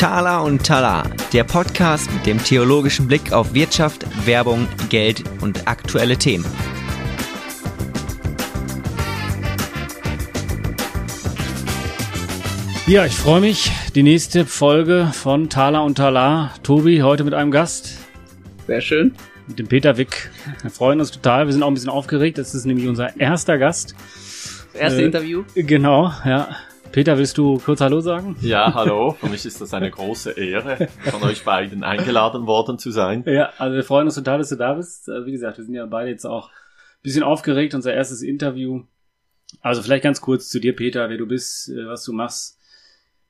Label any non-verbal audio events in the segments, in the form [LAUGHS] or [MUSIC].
Tala und Tala, der Podcast mit dem theologischen Blick auf Wirtschaft, Werbung, Geld und aktuelle Themen. Ja, ich freue mich. Die nächste Folge von Tala und Tala. Tobi, heute mit einem Gast. Sehr schön. Mit dem Peter Wick. Wir freuen uns total. Wir sind auch ein bisschen aufgeregt. Das ist nämlich unser erster Gast. Das erste äh, Interview. Genau, ja. Peter, willst du kurz Hallo sagen? Ja, hallo. Für mich ist das eine große Ehre, von euch beiden eingeladen worden zu sein. Ja, also wir freuen uns total, dass du da bist. Also wie gesagt, wir sind ja beide jetzt auch ein bisschen aufgeregt, unser erstes Interview. Also vielleicht ganz kurz zu dir, Peter, wer du bist, äh, was du machst.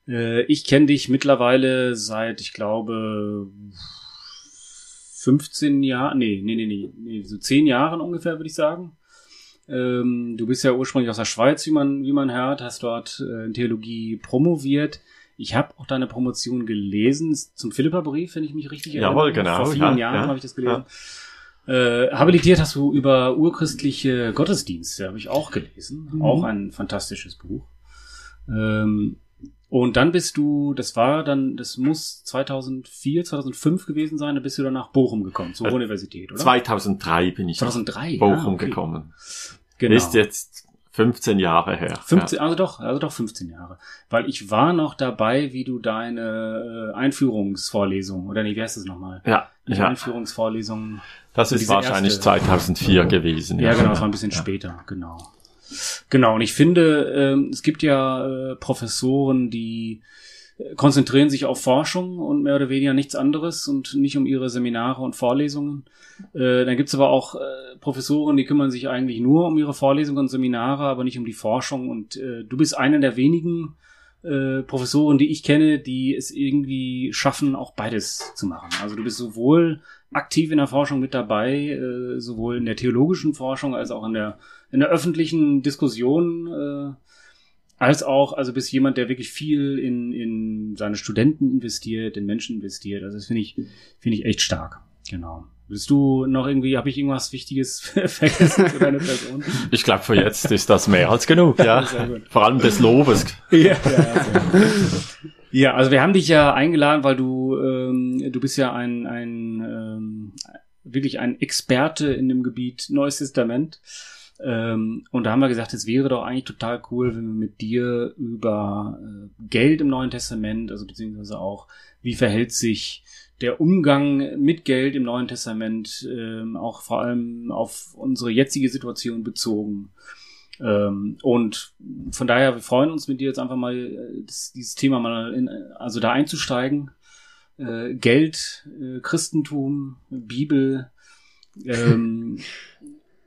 Äh, ich kenne dich mittlerweile seit, ich glaube, 15 Jahren, nee, nee, nee, nee, so 10 Jahren ungefähr, würde ich sagen. Ähm, du bist ja ursprünglich aus der Schweiz, wie man, wie man hört, hast dort äh, in Theologie promoviert. Ich habe auch deine Promotion gelesen zum Philipperbrief, wenn ich mich richtig erinnere. Jawohl, genau. Vor vielen ja, Jahren ja, habe ich das gelesen. Ja. Äh, habilitiert hast du über urchristliche Gottesdienste, habe ich auch gelesen. Mhm. Auch ein fantastisches Buch. Ähm, und dann bist du, das war dann, das muss 2004, 2005 gewesen sein, da bist du dann nach Bochum gekommen, zur äh, Universität, oder? 2003 bin ich 2003, nach Bochum ja, okay. gekommen. Genau. Ist jetzt 15 Jahre her. 15, ja. Also doch, also doch 15 Jahre. Weil ich war noch dabei, wie du deine äh, Einführungsvorlesung, oder nee, wie heißt das nochmal? Ja. Die ja. Einführungsvorlesung. Das ist wahrscheinlich erste, 2004 gewesen. Ja, ja, genau, das war ein bisschen später, genau. Genau, und ich finde, äh, es gibt ja äh, Professoren, die äh, konzentrieren sich auf Forschung und mehr oder weniger nichts anderes und nicht um ihre Seminare und Vorlesungen. Äh, dann gibt's aber auch äh, Professoren, die kümmern sich eigentlich nur um ihre Vorlesungen und Seminare, aber nicht um die Forschung. Und äh, du bist einer der wenigen äh, Professoren, die ich kenne, die es irgendwie schaffen, auch beides zu machen. Also du bist sowohl aktiv in der Forschung mit dabei, sowohl in der theologischen Forschung als auch in der, in der öffentlichen Diskussion. Äh, als auch, also bist jemand, der wirklich viel in, in seine Studenten investiert, in Menschen investiert. Also das finde ich, finde ich echt stark. Genau. Willst du noch irgendwie, habe ich irgendwas Wichtiges [LAUGHS] vergessen für deine Person? [LAUGHS] Ich glaube, für jetzt ist das mehr als genug, ja. [LAUGHS] Vor allem des Lobes. ja, ja, ja, also wir haben dich ja eingeladen, weil du, ähm, du bist ja ein, ein ähm, wirklich ein Experte in dem Gebiet Neues Testament. Ähm, und da haben wir gesagt, es wäre doch eigentlich total cool, wenn wir mit dir über äh, Geld im Neuen Testament, also beziehungsweise auch, wie verhält sich der Umgang mit Geld im Neuen Testament, ähm, auch vor allem auf unsere jetzige Situation bezogen. Ähm, und von daher, wir freuen uns mit dir jetzt einfach mal äh, das, dieses Thema mal in, also da einzusteigen. Äh, Geld, äh, Christentum, Bibel. Ähm, [LAUGHS]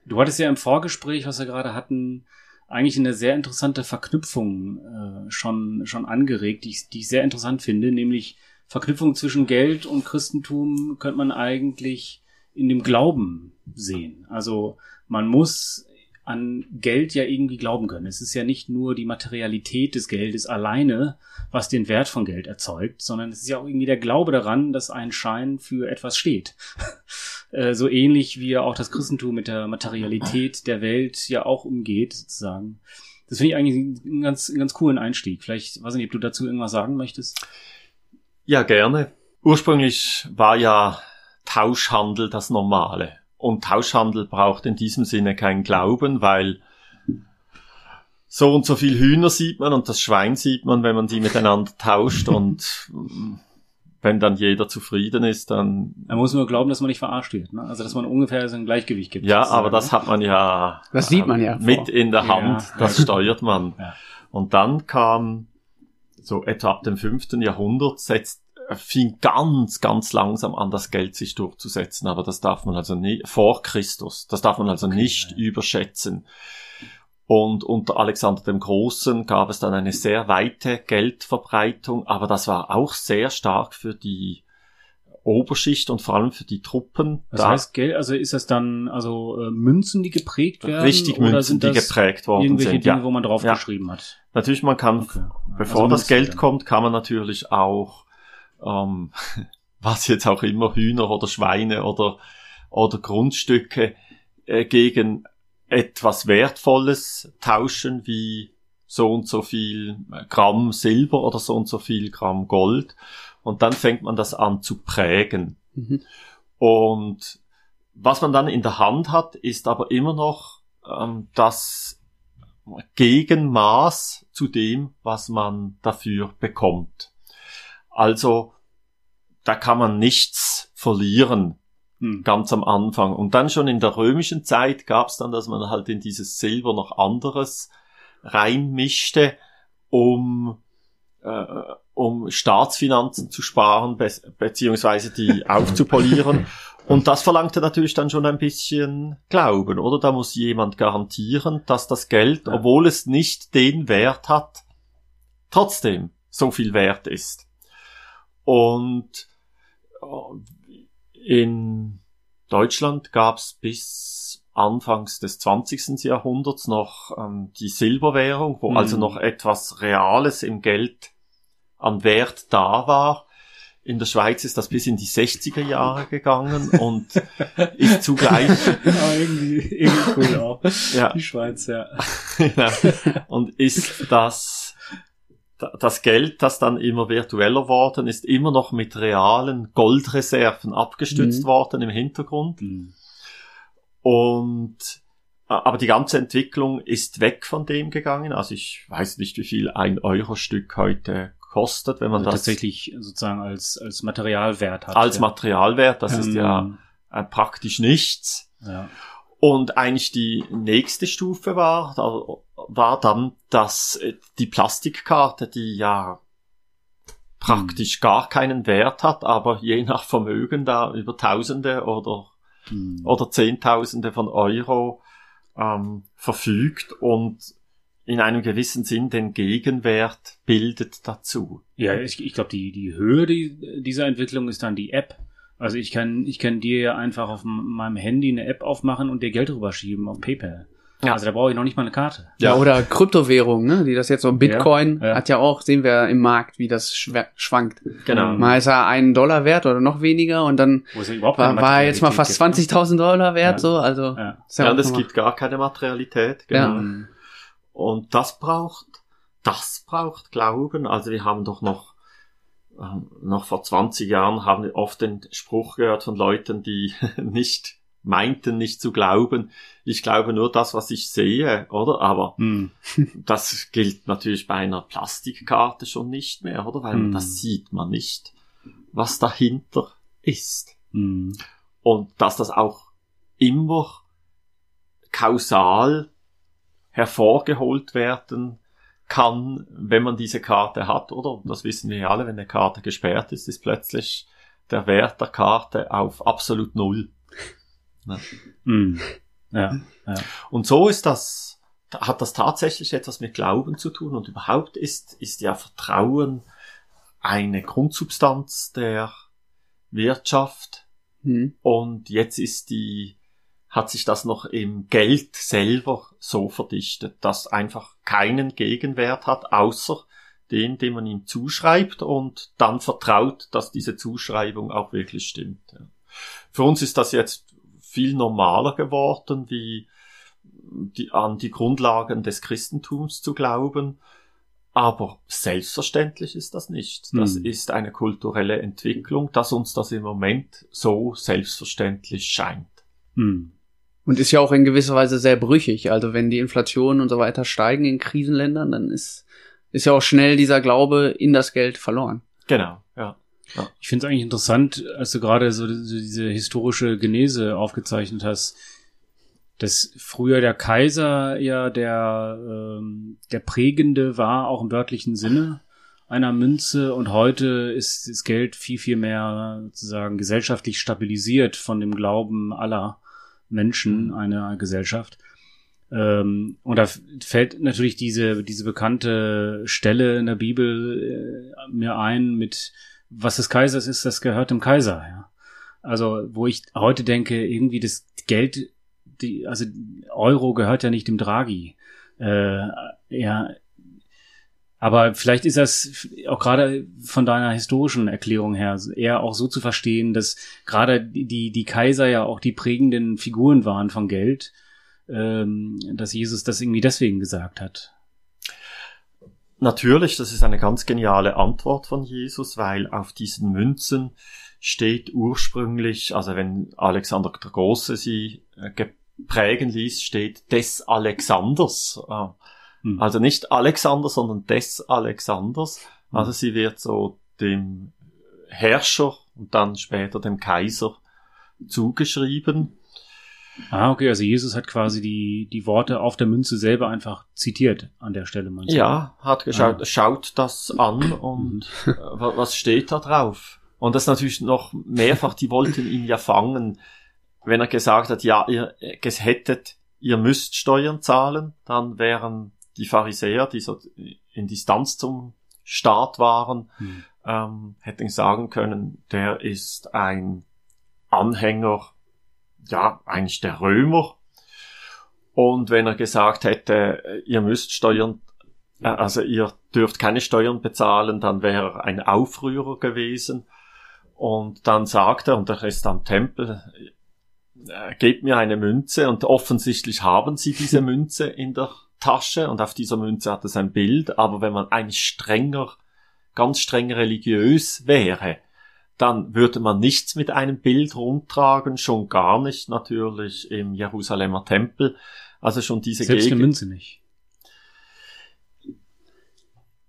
Du hattest ja im Vorgespräch, was wir gerade hatten, eigentlich eine sehr interessante Verknüpfung äh, schon, schon angeregt, die ich, die ich sehr interessant finde, nämlich Verknüpfung zwischen Geld und Christentum könnte man eigentlich in dem Glauben sehen. Also man muss an Geld ja irgendwie glauben können. Es ist ja nicht nur die Materialität des Geldes alleine, was den Wert von Geld erzeugt, sondern es ist ja auch irgendwie der Glaube daran, dass ein Schein für etwas steht. [LAUGHS] Äh, so ähnlich wie ja auch das Christentum mit der Materialität der Welt ja auch umgeht, sozusagen. Das finde ich eigentlich einen ganz, einen ganz coolen Einstieg. Vielleicht, weiß nicht, ob du dazu irgendwas sagen möchtest. Ja, gerne. Ursprünglich war ja Tauschhandel das Normale. Und Tauschhandel braucht in diesem Sinne keinen Glauben, weil so und so viel Hühner sieht man und das Schwein sieht man, wenn man die miteinander tauscht und wenn dann jeder zufrieden ist, dann. Man muss nur glauben, dass man nicht verarscht wird, ne? Also dass man ungefähr so ein Gleichgewicht gibt. Ja, aber das ne? hat man ja. Das sieht man ja. Mit vor. in der Hand. Ja. Das [LAUGHS] steuert man. Ja. Und dann kam so etwa ab dem fünften Jahrhundert setzt fing ganz, ganz langsam an, das Geld sich durchzusetzen. Aber das darf man also nicht, vor Christus, das darf man also okay, nicht ja. überschätzen. Und unter Alexander dem Großen gab es dann eine sehr weite Geldverbreitung, aber das war auch sehr stark für die Oberschicht und vor allem für die Truppen. Das da heißt Geld, also ist das dann also äh, Münzen, die geprägt werden? Richtig Münzen, oder sind die geprägt worden irgendwelche sind. Dinge, ja. wo man draufgeschrieben ja. hat. Natürlich, man kann, okay. bevor also das Geld dann. kommt, kann man natürlich auch ähm, [LAUGHS] was jetzt auch immer, Hühner oder Schweine oder, oder Grundstücke äh, gegen etwas Wertvolles tauschen wie so und so viel Gramm Silber oder so und so viel Gramm Gold. Und dann fängt man das an zu prägen. Mhm. Und was man dann in der Hand hat, ist aber immer noch ähm, das Gegenmaß zu dem, was man dafür bekommt. Also da kann man nichts verlieren hm. ganz am Anfang. Und dann schon in der römischen Zeit gab es dann, dass man halt in dieses Silber noch anderes reinmischte, um äh, um Staatsfinanzen zu sparen, be beziehungsweise die [LAUGHS] aufzupolieren. Und das verlangte natürlich dann schon ein bisschen Glauben, oder? Da muss jemand garantieren, dass das Geld, ja. obwohl es nicht den Wert hat, trotzdem so viel wert ist. Und äh, in Deutschland gab es bis Anfangs des 20. Jahrhunderts noch ähm, die Silberwährung, wo mhm. also noch etwas Reales im Geld an Wert da war. In der Schweiz ist das bis in die 60er Jahre gegangen [LAUGHS] und ist zugleich. [LAUGHS] Ja, irgendwie, irgendwie cool auch. Ja. Die Schweiz, ja. [LAUGHS] ja. Und ist das, das Geld, das dann immer virtueller worden ist, immer noch mit realen Goldreserven abgestützt mhm. worden im Hintergrund. Mhm. Und aber die ganze Entwicklung ist weg von dem gegangen. Also ich weiß nicht, wie viel ein Euro-Stück heute kostet, wenn man also das tatsächlich sozusagen als als Materialwert hat. Als ja. Materialwert, das ähm, ist ja äh, praktisch nichts. Ja. Und eigentlich die nächste Stufe war, da, war dann, dass äh, die Plastikkarte, die ja praktisch hm. gar keinen Wert hat, aber je nach Vermögen da über Tausende oder hm. oder Zehntausende von Euro ähm, verfügt und in einem gewissen Sinn den Gegenwert bildet dazu. Ja, ich, ich glaube, die, die Höhe die, dieser Entwicklung ist dann die App. Also ich kann, ich kann dir ja einfach auf meinem Handy eine App aufmachen und dir Geld rüberschieben auf PayPal. Ja. Also da brauche ich noch nicht mal eine Karte. Ja, oder Kryptowährungen, ne? die das jetzt so Bitcoin ja, ja. hat ja auch, sehen wir im Markt, wie das schwankt. Genau. Mal ist er einen Dollar wert oder noch weniger und dann war, war er jetzt mal fast 20.000 Dollar wert, so, also. Ja, ja und es gibt gar keine Materialität, genau. Ja. Und das braucht, das braucht Glauben. Also wir haben doch noch, äh, noch vor 20 Jahren haben wir oft den Spruch gehört von Leuten, die [LAUGHS] nicht meinten nicht zu glauben. Ich glaube nur das, was ich sehe, oder? Aber mm. [LAUGHS] das gilt natürlich bei einer Plastikkarte schon nicht mehr, oder? Weil mm. das sieht man nicht, was dahinter ist. Mm. Und dass das auch immer kausal hervorgeholt werden kann, wenn man diese Karte hat, oder? Das wissen wir ja alle, wenn eine Karte gesperrt ist, ist plötzlich der Wert der Karte auf absolut null. [LAUGHS] Ne? Mm. Ja, ja. Und so ist das, hat das tatsächlich etwas mit Glauben zu tun und überhaupt ist, ist ja Vertrauen eine Grundsubstanz der Wirtschaft. Mhm. Und jetzt ist die hat sich das noch im Geld selber so verdichtet, dass einfach keinen Gegenwert hat, außer den, den man ihm zuschreibt und dann vertraut, dass diese Zuschreibung auch wirklich stimmt. Für uns ist das jetzt viel normaler geworden, wie die, an die Grundlagen des Christentums zu glauben. Aber selbstverständlich ist das nicht. Das hm. ist eine kulturelle Entwicklung, dass uns das im Moment so selbstverständlich scheint. Hm. Und ist ja auch in gewisser Weise sehr brüchig. Also wenn die Inflation und so weiter steigen in Krisenländern, dann ist, ist ja auch schnell dieser Glaube in das Geld verloren. Genau, ja. Ja. Ich finde es eigentlich interessant, als du gerade so diese historische Genese aufgezeichnet hast, dass früher der Kaiser ja der, ähm, der prägende war, auch im wörtlichen Sinne einer Münze und heute ist das Geld viel, viel mehr sozusagen gesellschaftlich stabilisiert von dem Glauben aller Menschen mhm. einer Gesellschaft. Ähm, und da fällt natürlich diese, diese bekannte Stelle in der Bibel äh, mir ein mit, was des Kaisers ist, das gehört dem Kaiser, ja. Also, wo ich heute denke, irgendwie das Geld, die, also Euro gehört ja nicht dem Draghi. Äh, ja, aber vielleicht ist das auch gerade von deiner historischen Erklärung her eher auch so zu verstehen, dass gerade die, die Kaiser ja auch die prägenden Figuren waren von Geld. Äh, ähm, dass Jesus das irgendwie deswegen gesagt hat. Natürlich, das ist eine ganz geniale Antwort von Jesus, weil auf diesen Münzen steht ursprünglich, also wenn Alexander der Große sie äh, prägen ließ, steht des Alexanders. Äh, hm. Also nicht Alexander, sondern des Alexanders. Hm. Also sie wird so dem Herrscher und dann später dem Kaiser zugeschrieben. Ah, okay, also Jesus hat quasi die, die Worte auf der Münze selber einfach zitiert an der Stelle. Manchmal. Ja, hat geschaut, ah. schaut das an und mhm. was steht da drauf? Und das natürlich noch mehrfach, die wollten ihn ja fangen, wenn er gesagt hat, ja, ihr hättet, ihr müsst Steuern zahlen, dann wären die Pharisäer, die so in Distanz zum Staat waren, mhm. ähm, hätten sagen können, der ist ein Anhänger ja, eigentlich der Römer. Und wenn er gesagt hätte, ihr müsst Steuern, äh, also ihr dürft keine Steuern bezahlen, dann wäre er ein Aufrührer gewesen. Und dann sagt er, und er ist am Tempel, äh, gebt mir eine Münze. Und offensichtlich haben sie diese [LAUGHS] Münze in der Tasche und auf dieser Münze hat es ein Bild. Aber wenn man eigentlich strenger, ganz streng religiös wäre, dann würde man nichts mit einem Bild rumtragen, schon gar nicht natürlich im Jerusalemer Tempel. Also schon diese Selbst Gegend. eine Münze nicht.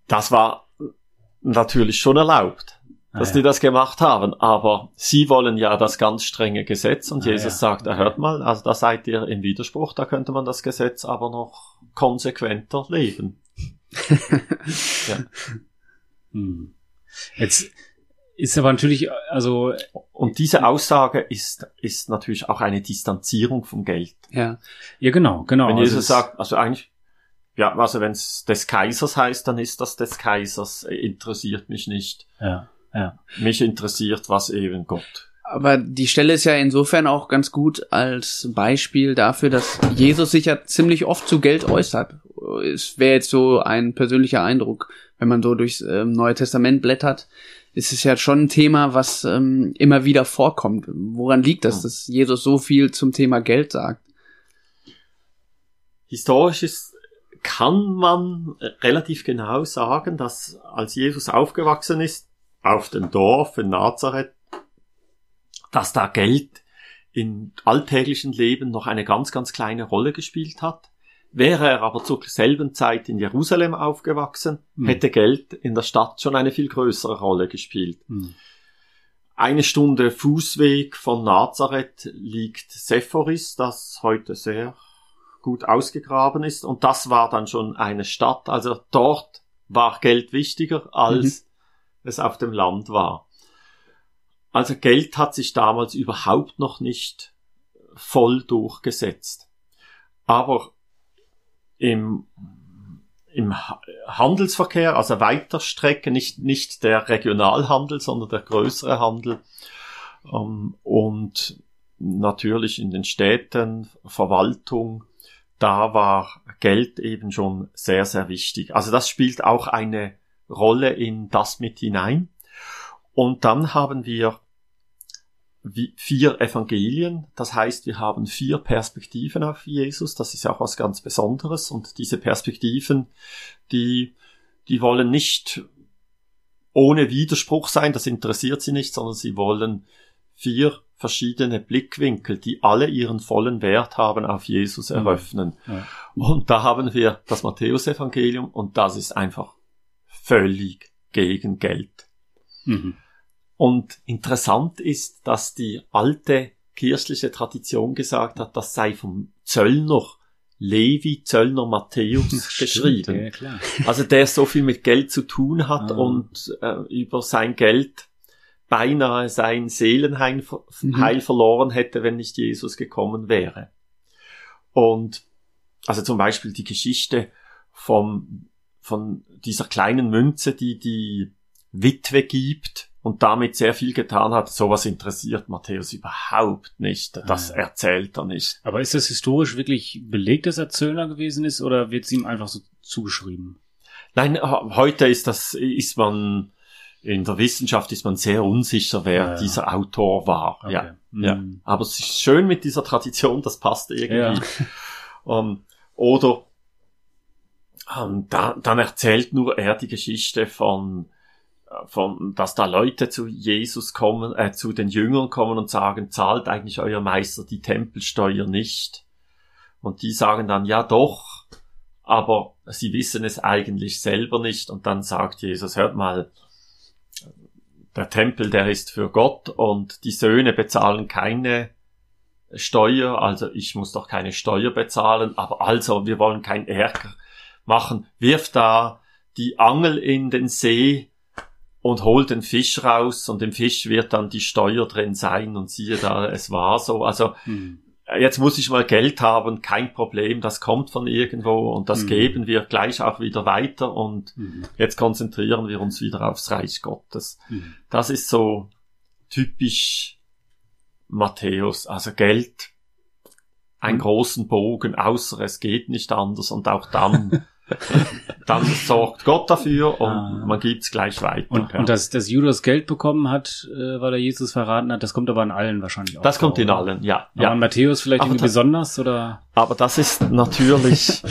Das war natürlich schon erlaubt, ah, dass ja. die das gemacht haben. Aber sie wollen ja das ganz strenge Gesetz und ah, Jesus ja. sagt, okay. hört mal, also da seid ihr im Widerspruch, da könnte man das Gesetz aber noch konsequenter leben. [LAUGHS] ja. Hm. Jetzt, ist aber natürlich, also. Und diese Aussage ist, ist natürlich auch eine Distanzierung vom Geld. Ja. Ja, genau, genau. Wenn Jesus also sagt, also eigentlich, ja, also wenn es des Kaisers heißt, dann ist das des Kaisers, interessiert mich nicht. Ja, ja. Mich interessiert, was eben Gott. Aber die Stelle ist ja insofern auch ganz gut als Beispiel dafür, dass Jesus sich ja ziemlich oft zu Geld äußert. Es wäre jetzt so ein persönlicher Eindruck, wenn man so durchs äh, Neue Testament blättert ist es ja schon ein Thema, was ähm, immer wieder vorkommt. Woran liegt das, dass Jesus so viel zum Thema Geld sagt? Historisch ist, kann man relativ genau sagen, dass als Jesus aufgewachsen ist, auf dem Dorf in Nazareth, dass da Geld im alltäglichen Leben noch eine ganz, ganz kleine Rolle gespielt hat. Wäre er aber zur selben Zeit in Jerusalem aufgewachsen, mhm. hätte Geld in der Stadt schon eine viel größere Rolle gespielt. Mhm. Eine Stunde Fußweg von Nazareth liegt Sephoris, das heute sehr gut ausgegraben ist. Und das war dann schon eine Stadt. Also dort war Geld wichtiger, als mhm. es auf dem Land war. Also Geld hat sich damals überhaupt noch nicht voll durchgesetzt. Aber im, im Handelsverkehr, also weiter Strecke, nicht, nicht der Regionalhandel, sondern der größere Handel. Ähm, und natürlich in den Städten, Verwaltung, da war Geld eben schon sehr, sehr wichtig. Also das spielt auch eine Rolle in das mit hinein. Und dann haben wir vier Evangelien. Das heißt, wir haben vier Perspektiven auf Jesus. Das ist auch was ganz Besonderes. Und diese Perspektiven, die, die wollen nicht ohne Widerspruch sein. Das interessiert sie nicht, sondern sie wollen vier verschiedene Blickwinkel, die alle ihren vollen Wert haben, auf Jesus mhm. eröffnen. Ja. Und da haben wir das Matthäusevangelium und das ist einfach völlig gegen Geld. Mhm. Und interessant ist, dass die alte kirchliche Tradition gesagt hat, das sei vom Zöllner Levi Zöllner Matthäus [LAUGHS] geschrieben. Ja, also der so viel mit Geld zu tun hat ah. und äh, über sein Geld beinahe sein Seelenheil mhm. verloren hätte, wenn nicht Jesus gekommen wäre. Und also zum Beispiel die Geschichte vom, von dieser kleinen Münze, die die Witwe gibt, und damit sehr viel getan hat. Sowas interessiert Matthäus überhaupt nicht. Das ja. erzählt er nicht. Aber ist das historisch wirklich belegt, dass er Zöllner gewesen ist oder wird es ihm einfach so zugeschrieben? Nein, heute ist das, ist man, in der Wissenschaft ist man sehr unsicher, wer ja, ja. dieser Autor war. Okay. Ja, mhm. ja. Aber es ist schön mit dieser Tradition, das passt irgendwie. [LAUGHS] Ähm, oder ähm, da, dann erzählt nur er die Geschichte von, äh, von, dass da Leute zu Jesus kommen, äh, zu den Jüngern kommen und sagen, zahlt eigentlich euer Meister die Tempelsteuer nicht? Und die sagen dann, ja doch, aber sie wissen es eigentlich selber nicht. Und dann sagt Jesus, hört mal, der Tempel, der ist für Gott und die Söhne bezahlen keine Steuer, also ich muss doch keine Steuer bezahlen, aber also wir wollen kein Ärger machen, wirf da die Angel in den See und hol den Fisch raus und im Fisch wird dann die Steuer drin sein und siehe da, es war so. Also hm. jetzt muss ich mal Geld haben, kein Problem, das kommt von irgendwo und das hm. geben wir gleich auch wieder weiter und hm. jetzt konzentrieren wir uns wieder aufs Reich Gottes. Hm. Das ist so typisch Matthäus, also Geld, einen hm. großen Bogen, außer es geht nicht anders und auch dann [LAUGHS] [LAUGHS] dann sorgt Gott dafür und ah. man gibt's gleich weiter. Und, ja. und dass, dass Judas Geld bekommen hat, äh, weil er Jesus verraten hat, das kommt aber an allen wahrscheinlich auch. Das kommt in allen, ja. Aber ja. an Matthäus vielleicht aber irgendwie das, besonders oder? Aber das ist natürlich,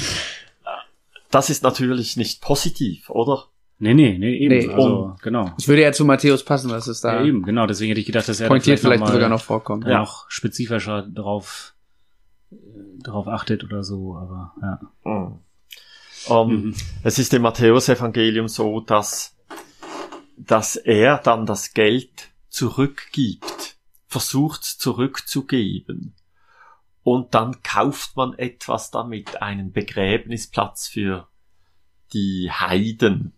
[LAUGHS] das ist natürlich nicht positiv, oder? Nee, nee, nee, eben. Nee, also, genau. Es würde ja zu Matthäus passen, was ist da. Ja, eben, genau. Deswegen hätte ich gedacht, dass er pointiert vielleicht, vielleicht sogar noch vorkommt. Ja. Noch spezifischer drauf, äh, drauf achtet oder so, aber ja. Mhm. Ähm, mhm. Es ist im Matthäusevangelium so, dass, dass er dann das Geld zurückgibt, versucht zurückzugeben. Und dann kauft man etwas damit, einen Begräbnisplatz für die Heiden.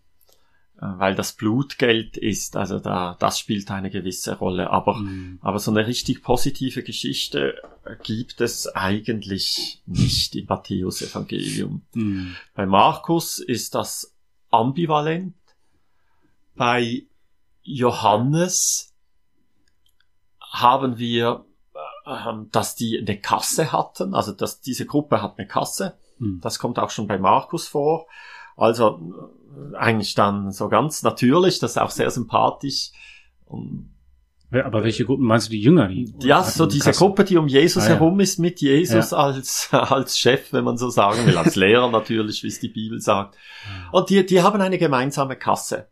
Weil das Blutgeld ist, also da, das spielt eine gewisse Rolle. Aber, mhm. aber so eine richtig positive Geschichte gibt es eigentlich nicht im Matthäus Evangelium. Mhm. Bei Markus ist das ambivalent. Bei Johannes haben wir, äh, dass die eine Kasse hatten, also dass diese Gruppe hat eine Kasse. Mhm. Das kommt auch schon bei Markus vor. Also eigentlich dann so ganz natürlich, das ist auch sehr sympathisch. Und aber welche Gruppen meinst du die Jünger? Die ja, so diese Kasse? Gruppe, die um Jesus ah, ja. herum ist, mit Jesus ja. als, [LAUGHS] als Chef, wenn man so sagen will, als Lehrer natürlich, wie es die Bibel sagt. Und die, die haben eine gemeinsame Kasse.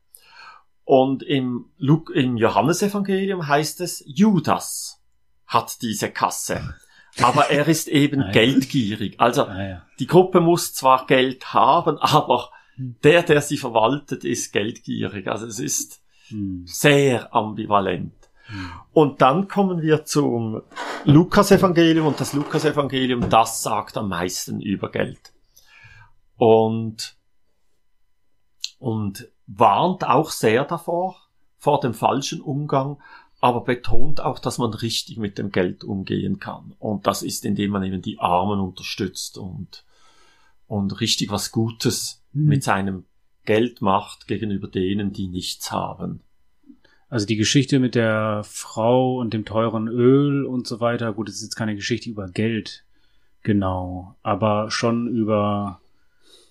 Und im, im Johannesevangelium heißt es, Judas hat diese Kasse. Aber er ist eben [LAUGHS] ah, geldgierig. Also ah, die Gruppe muss zwar Geld haben, [LAUGHS] aber der, der sie verwaltet, ist geldgierig. Also es ist hm. sehr ambivalent. Hm. Und dann kommen wir zum Lukas-Evangelium und das Lukas-Evangelium, das sagt am meisten über Geld. Und, und warnt auch sehr davor, vor dem falschen Umgang, aber betont auch, dass man richtig mit dem Geld umgehen kann. Und das ist, indem man eben die Armen unterstützt und, und richtig was Gutes hm. mit seinem Geld macht gegenüber denen, die nichts haben. Also die Geschichte mit der Frau und dem teuren Öl und so weiter, gut, es ist jetzt keine Geschichte über Geld, genau, aber schon über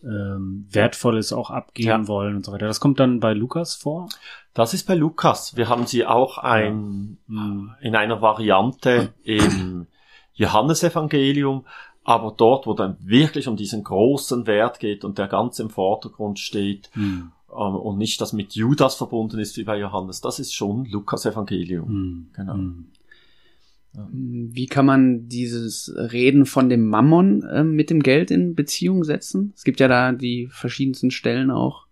ähm, Wertvolles auch abgeben ja. wollen und so weiter. Das kommt dann bei Lukas vor? Das ist bei Lukas. Wir haben sie auch ein, ja. in einer Variante [CLEARS THROAT] im Johannesevangelium, aber dort, wo dann wirklich um diesen großen Wert geht und der ganz im Vordergrund steht mhm. ähm, und nicht das mit Judas verbunden ist wie bei Johannes, das ist schon Lukas Evangelium. Mhm. Genau. Mhm. Wie kann man dieses Reden von dem Mammon äh, mit dem Geld in Beziehung setzen? Es gibt ja da die verschiedensten Stellen auch.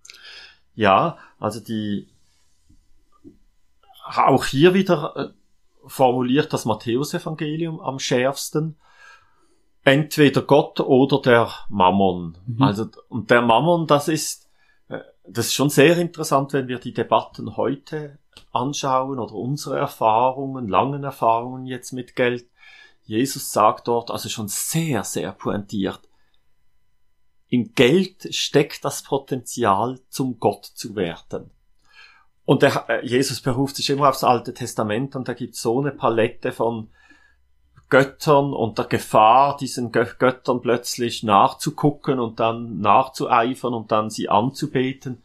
Ja, also die auch hier wieder äh, formuliert das Matthäusevangelium am schärfsten entweder Gott oder der Mammon. Mhm. Also, und der Mammon, das ist, äh, das ist schon sehr interessant, wenn wir die Debatten heute anschauen oder unsere Erfahrungen, langen Erfahrungen jetzt mit Geld. Jesus sagt dort also schon sehr, sehr pointiert. Im Geld steckt das Potenzial, zum Gott zu werden. Und der, äh, Jesus beruft sich immer aufs Alte Testament und da gibt so eine Palette von Göttern und der Gefahr, diesen Göttern plötzlich nachzugucken und dann nachzueifern und dann sie anzubeten,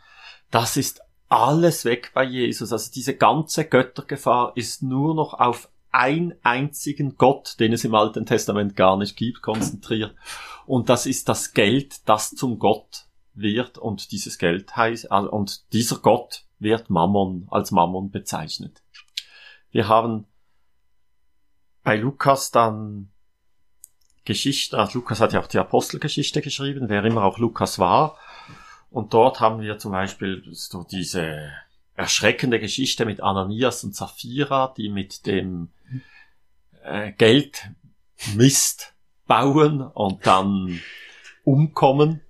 das ist alles weg bei Jesus. Also diese ganze Göttergefahr ist nur noch auf einen einzigen Gott, den es im Alten Testament gar nicht gibt, konzentriert. Und das ist das Geld, das zum Gott wird und dieses Geld heißt, also, und dieser Gott wird Mammon als Mammon bezeichnet. Wir haben bei Lukas dann Geschichte, also Lukas hat ja auch die Apostelgeschichte geschrieben, wer immer auch Lukas war. Und dort haben wir zum Beispiel so diese erschreckende Geschichte mit Ananias und Sapphira, die mit dem äh, Geld Mist bauen und dann umkommen.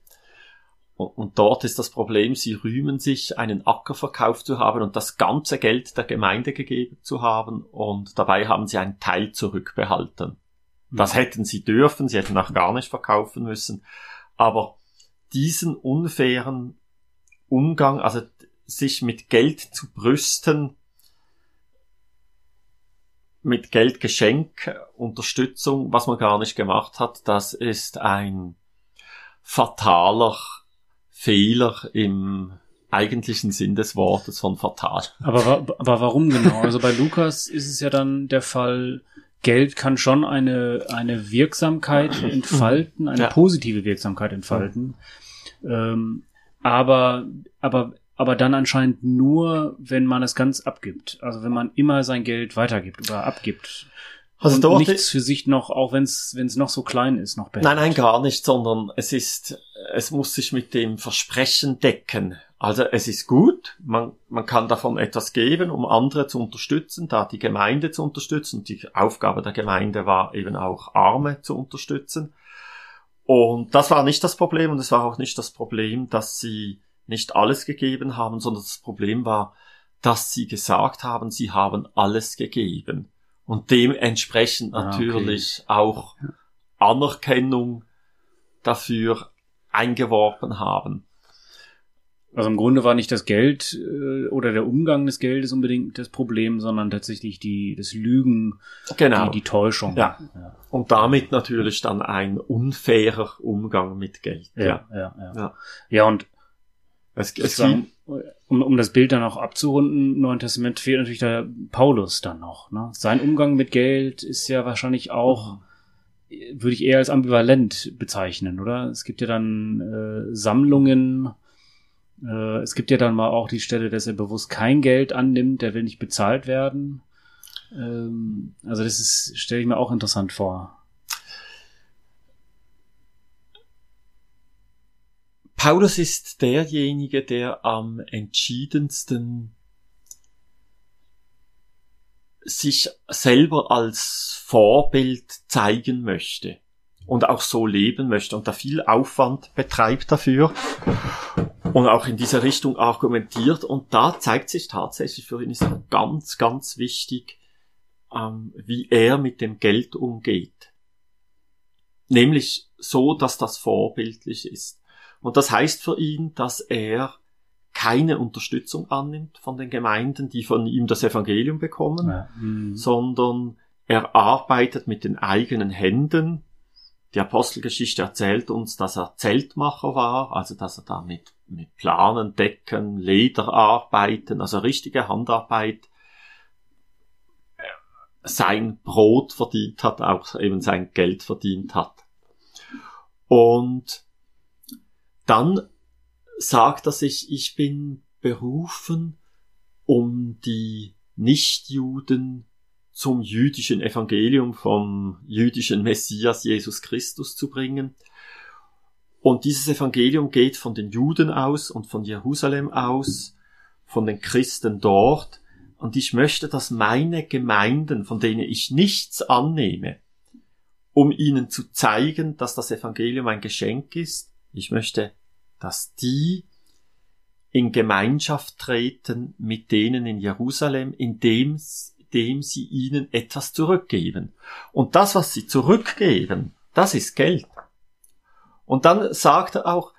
Und, dort ist das Problem, sie rühmen sich, einen Acker verkauft zu haben und das ganze Geld der Gemeinde gegeben zu haben und dabei haben sie einen Teil zurückbehalten. Das mhm. hätten sie dürfen, sie hätten auch gar nicht verkaufen müssen. Aber diesen unfairen Umgang, also sich mit Geld zu brüsten, mit Geldgeschenk, Unterstützung, was man gar nicht gemacht hat, das ist ein fataler Fehler im eigentlichen Sinn des Wortes von fatal. Aber, aber warum genau? Also bei Lukas ist es ja dann der Fall, Geld kann schon eine, eine Wirksamkeit entfalten, eine ja. positive Wirksamkeit entfalten. Ähm, aber, aber, aber dann anscheinend nur, wenn man es ganz abgibt. Also wenn man immer sein Geld weitergibt oder abgibt. Also dort nichts für sich noch, auch wenn es wenn es noch so klein ist, noch besser. Nein, nein, gar nicht, sondern es ist, es muss sich mit dem Versprechen decken. Also es ist gut, man, man kann davon etwas geben, um andere zu unterstützen, da die Gemeinde zu unterstützen. Die Aufgabe der Gemeinde war eben auch Arme zu unterstützen. Und das war nicht das Problem und es war auch nicht das Problem, dass sie nicht alles gegeben haben, sondern das Problem war, dass sie gesagt haben, sie haben alles gegeben und dementsprechend natürlich ah, okay. auch Anerkennung dafür eingeworben haben. Also im Grunde war nicht das Geld äh, oder der Umgang des Geldes unbedingt das Problem, sondern tatsächlich die das Lügen, genau. die, die Täuschung. Ja. ja. Und damit natürlich dann ein unfairer Umgang mit Geld. Ja, ja, ja. Ja, ja. ja und es, es sagen, um, um das Bild dann auch abzurunden, im Neuen Testament fehlt natürlich der Paulus dann noch. Ne? Sein Umgang mit Geld ist ja wahrscheinlich auch, mhm. würde ich eher als ambivalent bezeichnen, oder? Es gibt ja dann äh, Sammlungen, äh, es gibt ja dann mal auch die Stelle, dass er bewusst kein Geld annimmt, der will nicht bezahlt werden. Ähm, also das ist, stelle ich mir auch interessant vor. Paulus ist derjenige, der am entschiedensten sich selber als Vorbild zeigen möchte und auch so leben möchte und da viel Aufwand betreibt dafür und auch in dieser Richtung argumentiert und da zeigt sich tatsächlich für ihn ist ganz, ganz wichtig, ähm, wie er mit dem Geld umgeht. Nämlich so, dass das vorbildlich ist. Und das heißt für ihn, dass er keine Unterstützung annimmt von den Gemeinden, die von ihm das Evangelium bekommen, ja. mhm. sondern er arbeitet mit den eigenen Händen. Die Apostelgeschichte erzählt uns, dass er Zeltmacher war, also dass er da mit, mit Planen, Decken, Leder arbeiten, also richtige Handarbeit sein Brot verdient hat, auch eben sein Geld verdient hat. Und dann sagt er sich, ich bin berufen, um die Nichtjuden zum jüdischen Evangelium vom jüdischen Messias Jesus Christus zu bringen. Und dieses Evangelium geht von den Juden aus und von Jerusalem aus, von den Christen dort. Und ich möchte, dass meine Gemeinden, von denen ich nichts annehme, um ihnen zu zeigen, dass das Evangelium ein Geschenk ist, ich möchte, dass die in Gemeinschaft treten mit denen in Jerusalem, indem, indem sie ihnen etwas zurückgeben. Und das, was sie zurückgeben, das ist Geld. Und dann sagt er auch,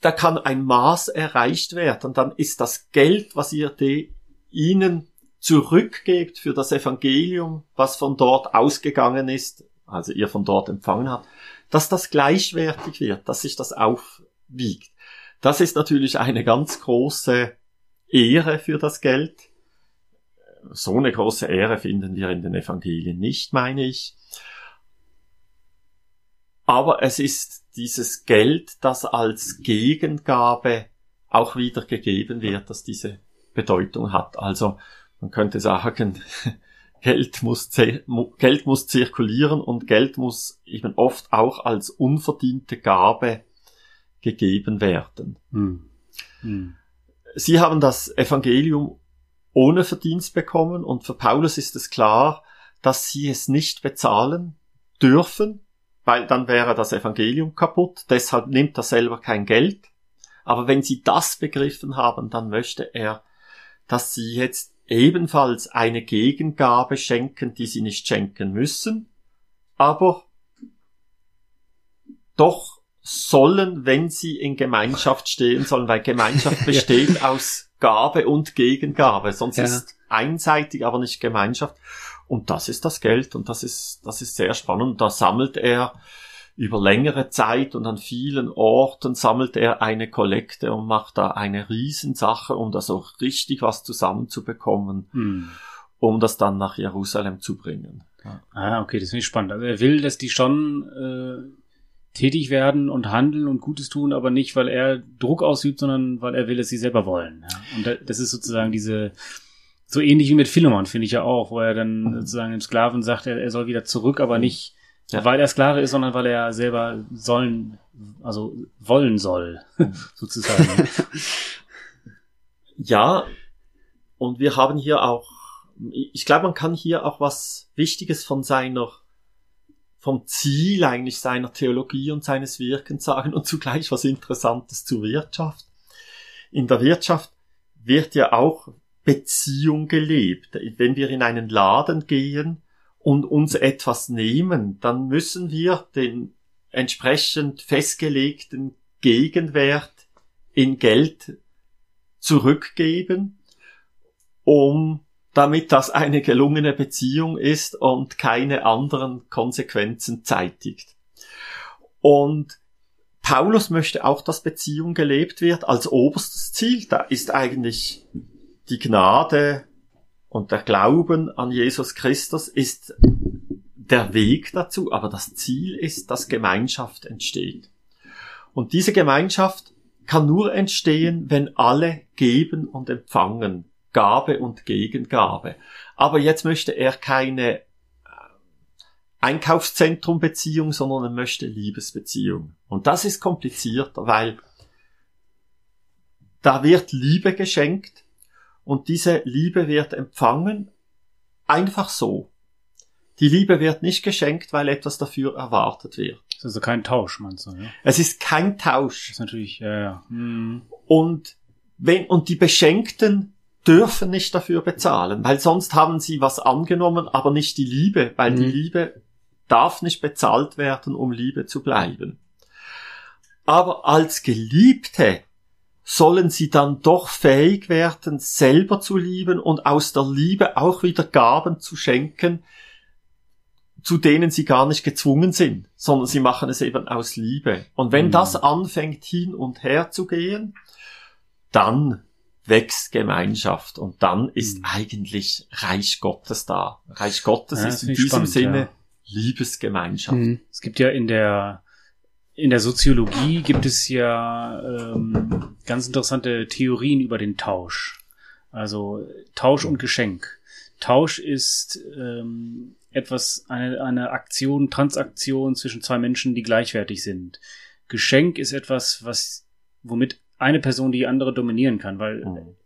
da kann ein Maß erreicht werden. Und dann ist das Geld, was ihr de, ihnen zurückgebt für das Evangelium, was von dort ausgegangen ist, also ihr von dort empfangen habt, dass das gleichwertig wird, dass sich das aufwiegt. Das ist natürlich eine ganz große Ehre für das Geld. So eine große Ehre finden wir in den Evangelien nicht, meine ich. aber es ist dieses Geld, das als Gegengabe auch wieder gegeben wird, das diese Bedeutung hat. Also man könnte sagen, [LAUGHS] Geld muss, Geld muss zirkulieren und Geld muss eben oft auch als unverdiente Gabe gegeben werden. Hm. Hm. Sie haben das Evangelium ohne Verdienst bekommen und für Paulus ist es klar, dass sie es nicht bezahlen dürfen, weil dann wäre das Evangelium kaputt, deshalb nimmt er selber kein Geld. Aber wenn sie das begriffen haben, dann möchte er, dass sie jetzt ebenfalls eine Gegengabe schenken, die sie nicht schenken müssen, aber doch sollen, wenn sie in Gemeinschaft stehen sollen, weil Gemeinschaft [LAUGHS] besteht ja. aus Gabe und Gegengabe, sonst ja. ist einseitig, aber nicht Gemeinschaft. Und das ist das Geld und das ist, das ist sehr spannend. Da sammelt er über längere Zeit und an vielen Orten sammelt er eine Kollekte und macht da eine Riesensache, um da so richtig was zusammenzubekommen, hm. um das dann nach Jerusalem zu bringen. Ja. Ah, okay, das finde ich spannend. Also er will, dass die schon äh, tätig werden und handeln und Gutes tun, aber nicht, weil er Druck ausübt, sondern weil er will, dass sie selber wollen. Ja. Und das ist sozusagen diese so ähnlich wie mit Philemon, finde ich ja auch, wo er dann mhm. sozusagen dem Sklaven sagt, er, er soll wieder zurück, aber mhm. nicht ja. weil er Sklave ist, sondern weil er selber sollen, also wollen soll, [LAUGHS] sozusagen. ja, und wir haben hier auch, ich glaube, man kann hier auch was Wichtiges von seiner, vom Ziel eigentlich seiner Theologie und seines Wirkens sagen und zugleich was Interessantes zur Wirtschaft. In der Wirtschaft wird ja auch Beziehung gelebt. Wenn wir in einen Laden gehen, und uns etwas nehmen, dann müssen wir den entsprechend festgelegten Gegenwert in Geld zurückgeben, um damit das eine gelungene Beziehung ist und keine anderen Konsequenzen zeitigt. Und Paulus möchte auch, dass Beziehung gelebt wird als oberstes Ziel. Da ist eigentlich die Gnade und der Glauben an Jesus Christus ist der Weg dazu, aber das Ziel ist, dass Gemeinschaft entsteht. Und diese Gemeinschaft kann nur entstehen, wenn alle geben und empfangen. Gabe und Gegengabe. Aber jetzt möchte er keine äh, Einkaufszentrum-Beziehung, sondern er möchte Liebesbeziehung. Und das ist komplizierter, weil da wird Liebe geschenkt, und diese Liebe wird empfangen einfach so. Die Liebe wird nicht geschenkt, weil etwas dafür erwartet wird. Das ist also kein Tausch, meinst du? Ja? Es ist kein Tausch. Das ist natürlich, ja, ja. Hm. Und wenn, und die Beschenkten dürfen nicht dafür bezahlen, weil sonst haben sie was angenommen, aber nicht die Liebe, weil hm. die Liebe darf nicht bezahlt werden, um Liebe zu bleiben. Aber als Geliebte sollen sie dann doch fähig werden, selber zu lieben und aus der Liebe auch wieder Gaben zu schenken, zu denen sie gar nicht gezwungen sind, sondern sie machen es eben aus Liebe. Und wenn mhm. das anfängt hin und her zu gehen, dann wächst Gemeinschaft und dann ist mhm. eigentlich Reich Gottes da. Reich Gottes ja, ist in diesem spannend, Sinne ja. Liebesgemeinschaft. Mhm. Es gibt ja in der in der Soziologie gibt es ja ähm, ganz interessante Theorien über den Tausch. Also Tausch und Geschenk. Tausch ist ähm, etwas, eine, eine Aktion, Transaktion zwischen zwei Menschen, die gleichwertig sind. Geschenk ist etwas, was, womit eine Person die andere dominieren kann, weil, mhm.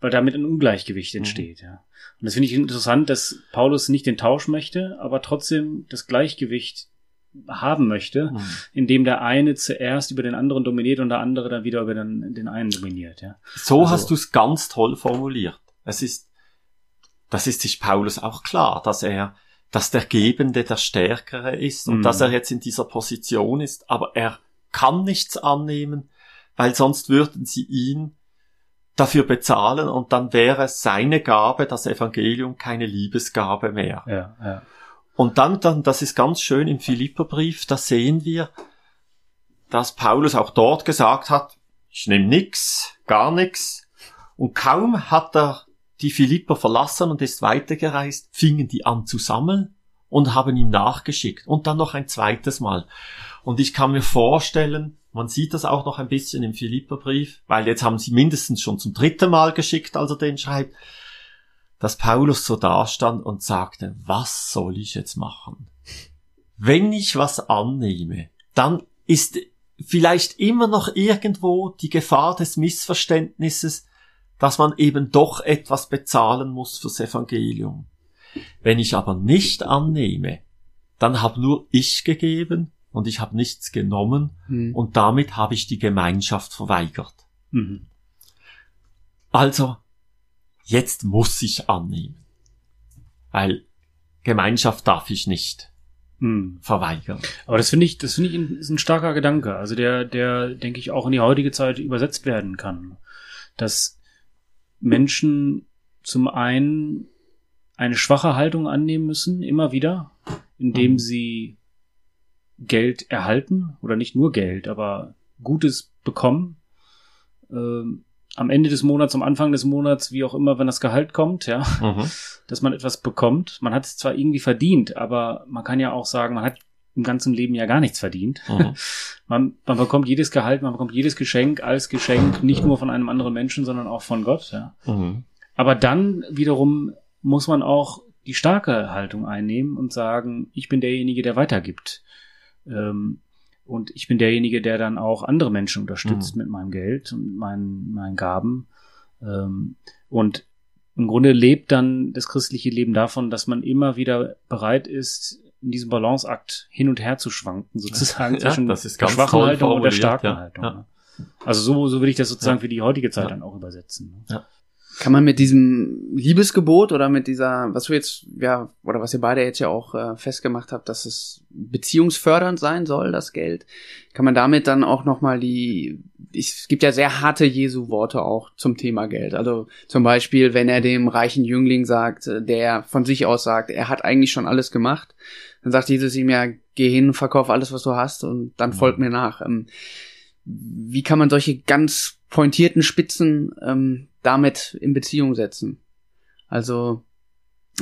weil damit ein Ungleichgewicht entsteht, mhm. ja. Und das finde ich interessant, dass Paulus nicht den Tausch möchte, aber trotzdem das Gleichgewicht haben möchte, mhm. indem der eine zuerst über den anderen dominiert und der andere dann wieder über den, den einen dominiert. Ja. So also, hast du es ganz toll formuliert. Es ist, das ist sich Paulus auch klar, dass er, dass der Gebende der Stärkere ist und mhm. dass er jetzt in dieser Position ist, aber er kann nichts annehmen, weil sonst würden sie ihn dafür bezahlen und dann wäre seine Gabe, das Evangelium, keine Liebesgabe mehr. Ja, ja. Und dann, dann, das ist ganz schön im Philipperbrief, da sehen wir, dass Paulus auch dort gesagt hat, ich nehme nix, gar nix. Und kaum hat er die Philipper verlassen und ist weitergereist, fingen die an zu sammeln und haben ihm nachgeschickt und dann noch ein zweites Mal. Und ich kann mir vorstellen, man sieht das auch noch ein bisschen im Philipperbrief, weil jetzt haben sie mindestens schon zum dritten Mal geschickt, als er den schreibt, dass Paulus so dastand und sagte, was soll ich jetzt machen? Wenn ich was annehme, dann ist vielleicht immer noch irgendwo die Gefahr des Missverständnisses, dass man eben doch etwas bezahlen muss fürs Evangelium. Wenn ich aber nicht annehme, dann habe nur ich gegeben und ich habe nichts genommen mhm. und damit habe ich die Gemeinschaft verweigert. Mhm. Also, jetzt muss ich annehmen, weil Gemeinschaft darf ich nicht hm. verweigern. Aber das finde ich, das finde ich ein, ist ein starker Gedanke, also der, der, denke ich, auch in die heutige Zeit übersetzt werden kann. Dass Menschen zum einen eine schwache Haltung annehmen müssen, immer wieder, indem mhm. sie Geld erhalten oder nicht nur Geld, aber Gutes bekommen. Ähm, am Ende des Monats, am Anfang des Monats, wie auch immer, wenn das Gehalt kommt, ja, mhm. [LAUGHS] dass man etwas bekommt. Man hat es zwar irgendwie verdient, aber man kann ja auch sagen, man hat im ganzen Leben ja gar nichts verdient. Mhm. [LAUGHS] Man, man bekommt jedes Gehalt, man bekommt jedes Geschenk als Geschenk, nicht nur von einem anderen Menschen, sondern auch von Gott. Ja. Mhm. Aber dann wiederum muss man auch die starke Haltung einnehmen und sagen, ich bin derjenige, der weitergibt. Ähm, und ich bin derjenige, der dann auch andere Menschen unterstützt mhm. mit meinem Geld und meinen, meinen Gaben. Ähm, und im Grunde lebt dann das christliche Leben davon, dass man immer wieder bereit ist, in diesem Balanceakt hin und her zu schwanken, sozusagen [LAUGHS] ja, zwischen der schwachen Haltung und der starken ja, Haltung. Ja. Ne? Also so, so will ich das sozusagen für die heutige Zeit dann auch übersetzen. Ne? Ja. Kann man mit diesem Liebesgebot oder mit dieser, was wir jetzt, ja, oder was ihr beide jetzt ja auch äh, festgemacht habt, dass es beziehungsfördernd sein soll, das Geld, kann man damit dann auch nochmal die, es gibt ja sehr harte Jesu-Worte auch zum Thema Geld. Also zum Beispiel, wenn er dem reichen Jüngling sagt, äh, der von sich aus sagt, er hat eigentlich schon alles gemacht, dann sagt Jesus ihm ja, geh hin, verkauf alles, was du hast und dann folgt mir nach. Ähm, wie kann man solche ganz pointierten Spitzen ähm, damit in Beziehung setzen. Also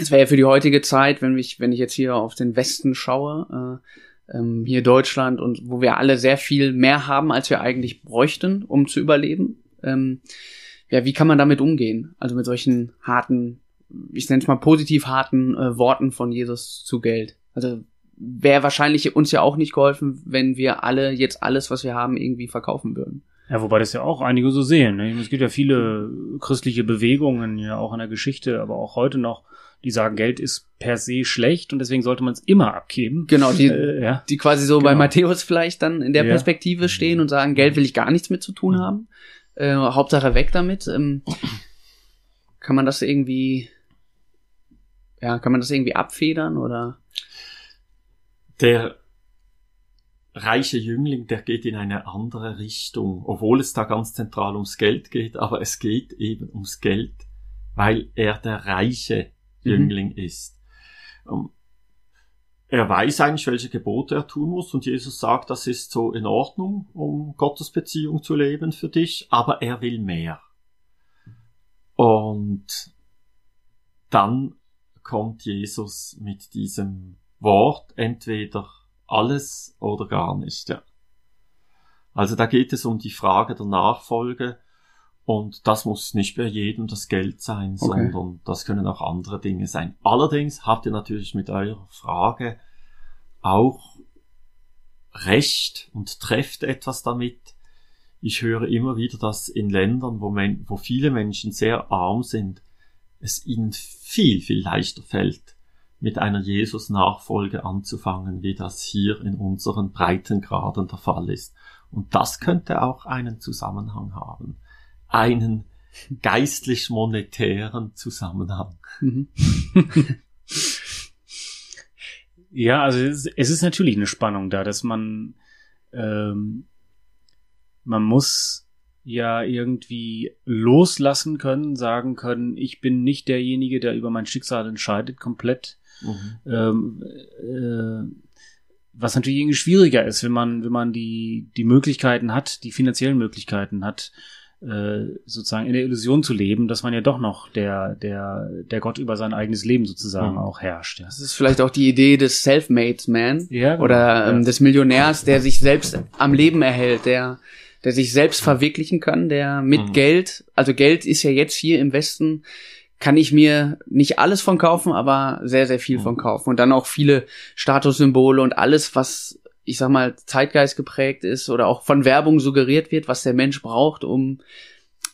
es wäre ja für die heutige Zeit, wenn ich, wenn ich jetzt hier auf den Westen schaue, äh, ähm, hier Deutschland und wo wir alle sehr viel mehr haben, als wir eigentlich bräuchten, um zu überleben. Ähm, ja, wie kann man damit umgehen? Also mit solchen harten, ich nenne es mal positiv harten äh, Worten von Jesus zu Geld. Also wäre wahrscheinlich uns ja auch nicht geholfen, wenn wir alle jetzt alles, was wir haben, irgendwie verkaufen würden. Ja, wobei das ja auch einige so sehen. Ne? Es gibt ja viele christliche Bewegungen, ja auch in der Geschichte, aber auch heute noch, die sagen, Geld ist per se schlecht und deswegen sollte man es immer abgeben. Genau, die, [LAUGHS] äh, ja. die quasi so genau. bei Matthäus vielleicht dann in der ja. Perspektive stehen und sagen, Geld will ich gar nichts mit zu tun mhm. haben. Äh, Hauptsache weg damit. Ähm, kann man das irgendwie, ja, kann man das irgendwie abfedern oder? Der reiche Jüngling, der geht in eine andere Richtung, obwohl es da ganz zentral ums Geld geht, aber es geht eben ums Geld, weil er der reiche mhm. Jüngling mhm. ist. Um, er weiß eigentlich, welche Gebote er tun muss und Jesus sagt, das ist so in Ordnung, um Gottes Beziehung zu leben für dich, aber er will mehr. Und dann kommt Jesus mit diesem Wort entweder alles oder gar nicht, ja. Also da geht es um die Frage der Nachfolge und das muss nicht bei jedem das Geld sein, okay. sondern das können auch andere Dinge sein. Allerdings habt ihr natürlich mit eurer Frage auch recht und trefft etwas damit. Ich höre immer wieder, dass in Ländern, wo, men wo viele Menschen sehr arm sind, es ihnen viel, viel leichter fällt, mit einer Jesus-Nachfolge anzufangen, wie das hier in unseren Breitengraden der Fall ist. Und das könnte auch einen Zusammenhang haben. Einen geistlich-monetären Zusammenhang. Mhm. [LAUGHS] ja, also es ist, es ist, natürlich eine Spannung da, dass man ähm, man muss ja irgendwie loslassen können, sagen können, ich bin nicht derjenige, der über mein Schicksal entscheidet, komplett. Mhm. Ähm, äh, was natürlich irgendwie schwieriger ist, wenn man, wenn man die, die Möglichkeiten hat, die finanziellen Möglichkeiten hat, äh, sozusagen in der Illusion zu leben, dass man ja doch noch der, der, der Gott über sein eigenes Leben sozusagen mhm. auch herrscht. Ja. Das ist vielleicht auch die Idee des Self-Made Man ja, genau. oder ähm, ja. des Millionärs, der sich selbst am Leben erhält, der, der sich selbst verwirklichen kann, der mit mhm. Geld, also Geld ist ja jetzt hier im Westen, kann ich mir nicht alles von kaufen, aber sehr, sehr viel mhm. von kaufen. Und dann auch viele Statussymbole und alles, was ich sag mal, Zeitgeist geprägt ist oder auch von Werbung suggeriert wird, was der Mensch braucht, um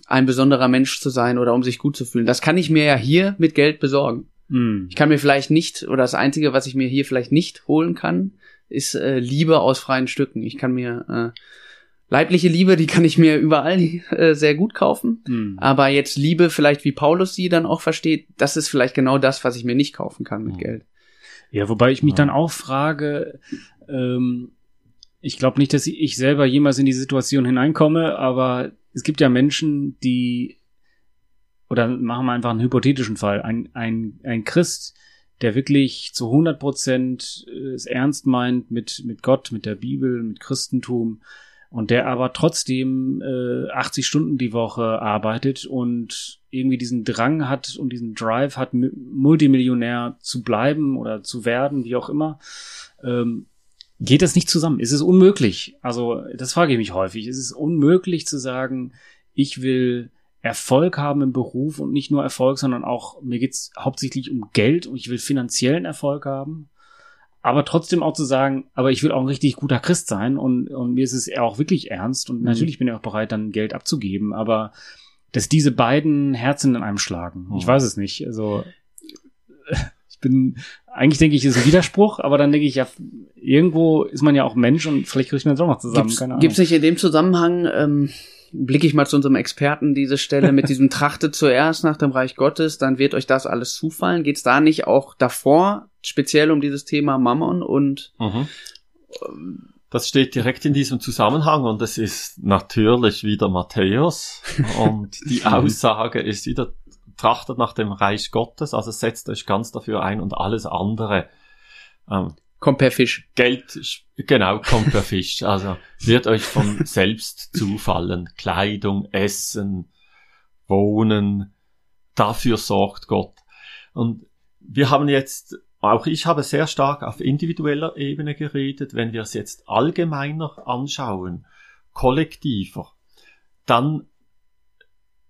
ein besonderer Mensch zu sein oder um sich gut zu fühlen. Das kann ich mir ja hier mit Geld besorgen. Mm. Ich kann mir vielleicht nicht, oder das Einzige, was ich mir hier vielleicht nicht holen kann, ist äh, Liebe aus freien Stücken. Ich kann mir äh, leibliche Liebe, die kann ich mir überall äh, sehr gut kaufen. Mm. Aber jetzt Liebe, vielleicht wie Paulus sie dann auch versteht, das ist vielleicht genau das, was ich mir nicht kaufen kann mit mm. Geld. Ja, wobei ich mich ja. dann auch frage, ähm, ich glaube nicht, dass ich selber jemals in die Situation hineinkomme, aber es gibt ja Menschen, die, oder machen wir einfach einen hypothetischen Fall, ein, ein, ein Christ, der wirklich zu 100 Prozent äh, es ernst meint mit, mit Gott, mit der Bibel, mit Christentum und der aber trotzdem äh, 80 Stunden die Woche arbeitet und irgendwie diesen Drang hat und diesen Drive hat, Multimillionär zu bleiben oder zu werden, wie auch immer. Ähm, geht das nicht zusammen? Ist es unmöglich? Also, das frage ich mich häufig. Ist es unmöglich zu sagen, ich will Erfolg haben im Beruf und nicht nur Erfolg, sondern auch, mir geht's hauptsächlich um Geld und ich will finanziellen Erfolg haben. Aber trotzdem auch zu sagen, aber ich will auch ein richtig guter Christ sein und, und mir ist es auch wirklich ernst und mhm. natürlich bin ich auch bereit, dann Geld abzugeben, aber dass diese beiden Herzen in einem schlagen. Mhm. Ich weiß es nicht. Also [LAUGHS] ich bin, eigentlich denke ich, ist ein Widerspruch, aber dann denke ich, ja, irgendwo ist man ja auch Mensch und vielleicht kriegt man das auch noch zusammen. Ahnung. Gibt's nicht in dem Zusammenhang, ähm, blicke ich mal zu unserem Experten diese Stelle mit [LAUGHS] diesem Trachte zuerst nach dem Reich Gottes, dann wird euch das alles zufallen. Geht's da nicht auch davor speziell um dieses Thema Mammon und mhm. ähm, das steht direkt in diesem Zusammenhang und es ist natürlich wieder Matthäus [LAUGHS] und die Aussage ist wieder trachtet nach dem Reich Gottes, also setzt euch ganz dafür ein und alles andere ähm, kommt per Fisch. Geld, genau, kommt per Fisch. Also wird euch von selbst zufallen. Kleidung, Essen, Wohnen, dafür sorgt Gott. Und wir haben jetzt, auch ich habe sehr stark auf individueller Ebene geredet. Wenn wir es jetzt allgemeiner anschauen, kollektiver, dann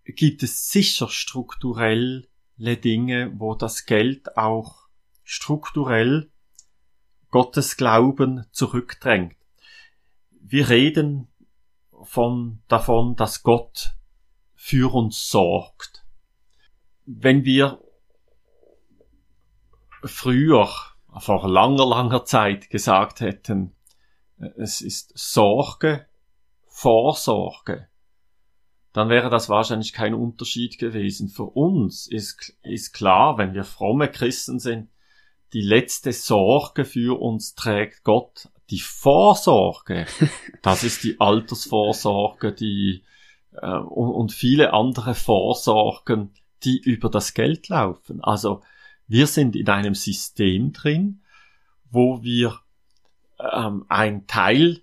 gibt es sicher strukturelle Dinge, wo das Geld auch strukturell Gottes Glauben zurückdrängt. Wir reden von, davon, dass Gott für uns sorgt. Wenn wir früher, vor langer, langer Zeit gesagt hätten, es ist Sorge, Vorsorge, dann wäre das wahrscheinlich kein Unterschied gewesen. Für uns ist, ist klar, wenn wir fromme Christen sind, die letzte Sorge für uns trägt Gott. Die Vorsorge, [LAUGHS] das ist die Altersvorsorge, die äh, und, und viele andere Vorsorgen, die über das Geld laufen. Also wir sind in einem System drin, wo wir ähm, ein Teil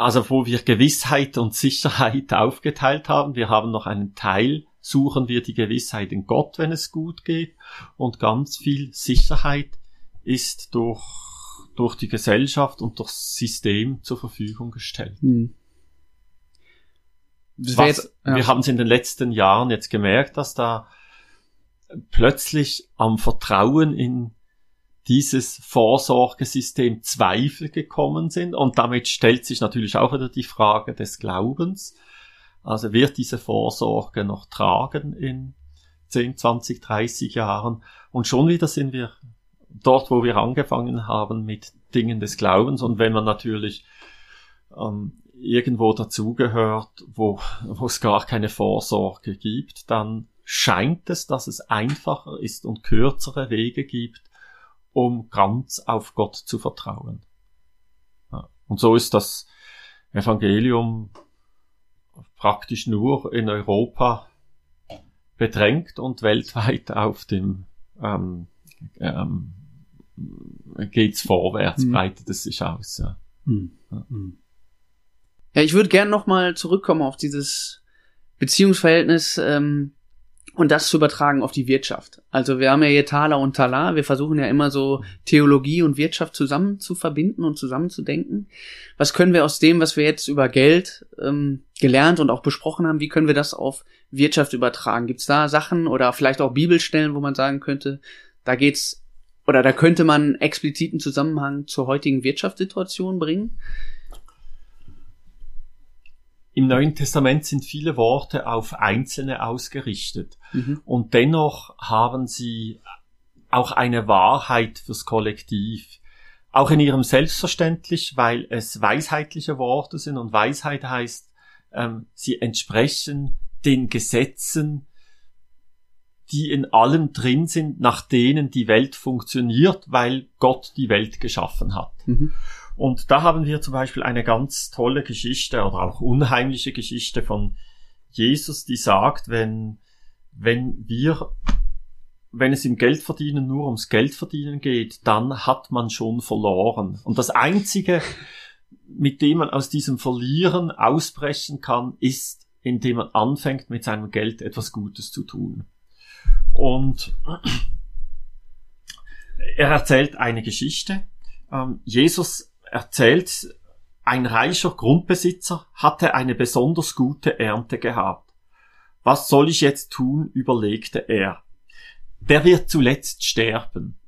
also wo wir Gewissheit und Sicherheit aufgeteilt haben. Wir haben noch einen Teil, suchen wir die Gewissheit in Gott, wenn es gut geht. Und ganz viel Sicherheit ist durch, durch die Gesellschaft und durchs System zur Verfügung gestellt. Hm. Was, ja. Wir haben es in den letzten Jahren jetzt gemerkt, dass da plötzlich am Vertrauen in dieses Vorsorgesystem Zweifel gekommen sind. Und damit stellt sich natürlich auch wieder die Frage des Glaubens. Also wird diese Vorsorge noch tragen in 10, 20, 30 Jahren? Und schon wieder sind wir dort, wo wir angefangen haben mit Dingen des Glaubens. Und wenn man natürlich ähm, irgendwo dazugehört, wo, wo es gar keine Vorsorge gibt, dann scheint es, dass es einfacher ist und kürzere Wege gibt, um ganz auf Gott zu vertrauen. Ja. Und so ist das Evangelium praktisch nur in Europa bedrängt und weltweit auf dem ähm, ähm, geht's vorwärts, mhm. breitet es sich aus. Ja, mhm. ja. ja ich würde gern noch mal zurückkommen auf dieses Beziehungsverhältnis ähm, und das zu übertragen auf die Wirtschaft. Also wir haben ja hier Thaler und Talar. Wir versuchen ja immer so Theologie und Wirtschaft zusammen zu verbinden und zusammenzudenken. Was können wir aus dem, was wir jetzt über Geld ähm, gelernt und auch besprochen haben, wie können wir das auf Wirtschaft übertragen? Gibt es da Sachen oder vielleicht auch Bibelstellen, wo man sagen könnte, da geht's oder da könnte man expliziten Zusammenhang zur heutigen Wirtschaftssituation bringen? Im Neuen Testament sind viele Worte auf Einzelne ausgerichtet mhm. und dennoch haben sie auch eine Wahrheit fürs Kollektiv. Auch in ihrem Selbstverständlich, weil es weisheitliche Worte sind und Weisheit heißt, ähm, sie entsprechen den Gesetzen, die in allem drin sind, nach denen die Welt funktioniert, weil Gott die Welt geschaffen hat. Mhm. Und da haben wir zum Beispiel eine ganz tolle Geschichte oder auch unheimliche Geschichte von Jesus, die sagt, wenn, wenn wir, wenn es im Geldverdienen nur ums Geldverdienen geht, dann hat man schon verloren. Und das einzige, mit dem man aus diesem Verlieren ausbrechen kann, ist, indem man anfängt, mit seinem Geld etwas Gutes zu tun. Und er erzählt eine Geschichte. Ähm, Jesus erzählt, ein reicher Grundbesitzer hatte eine besonders gute Ernte gehabt. Was soll ich jetzt tun, überlegte er. Der wird zuletzt sterben.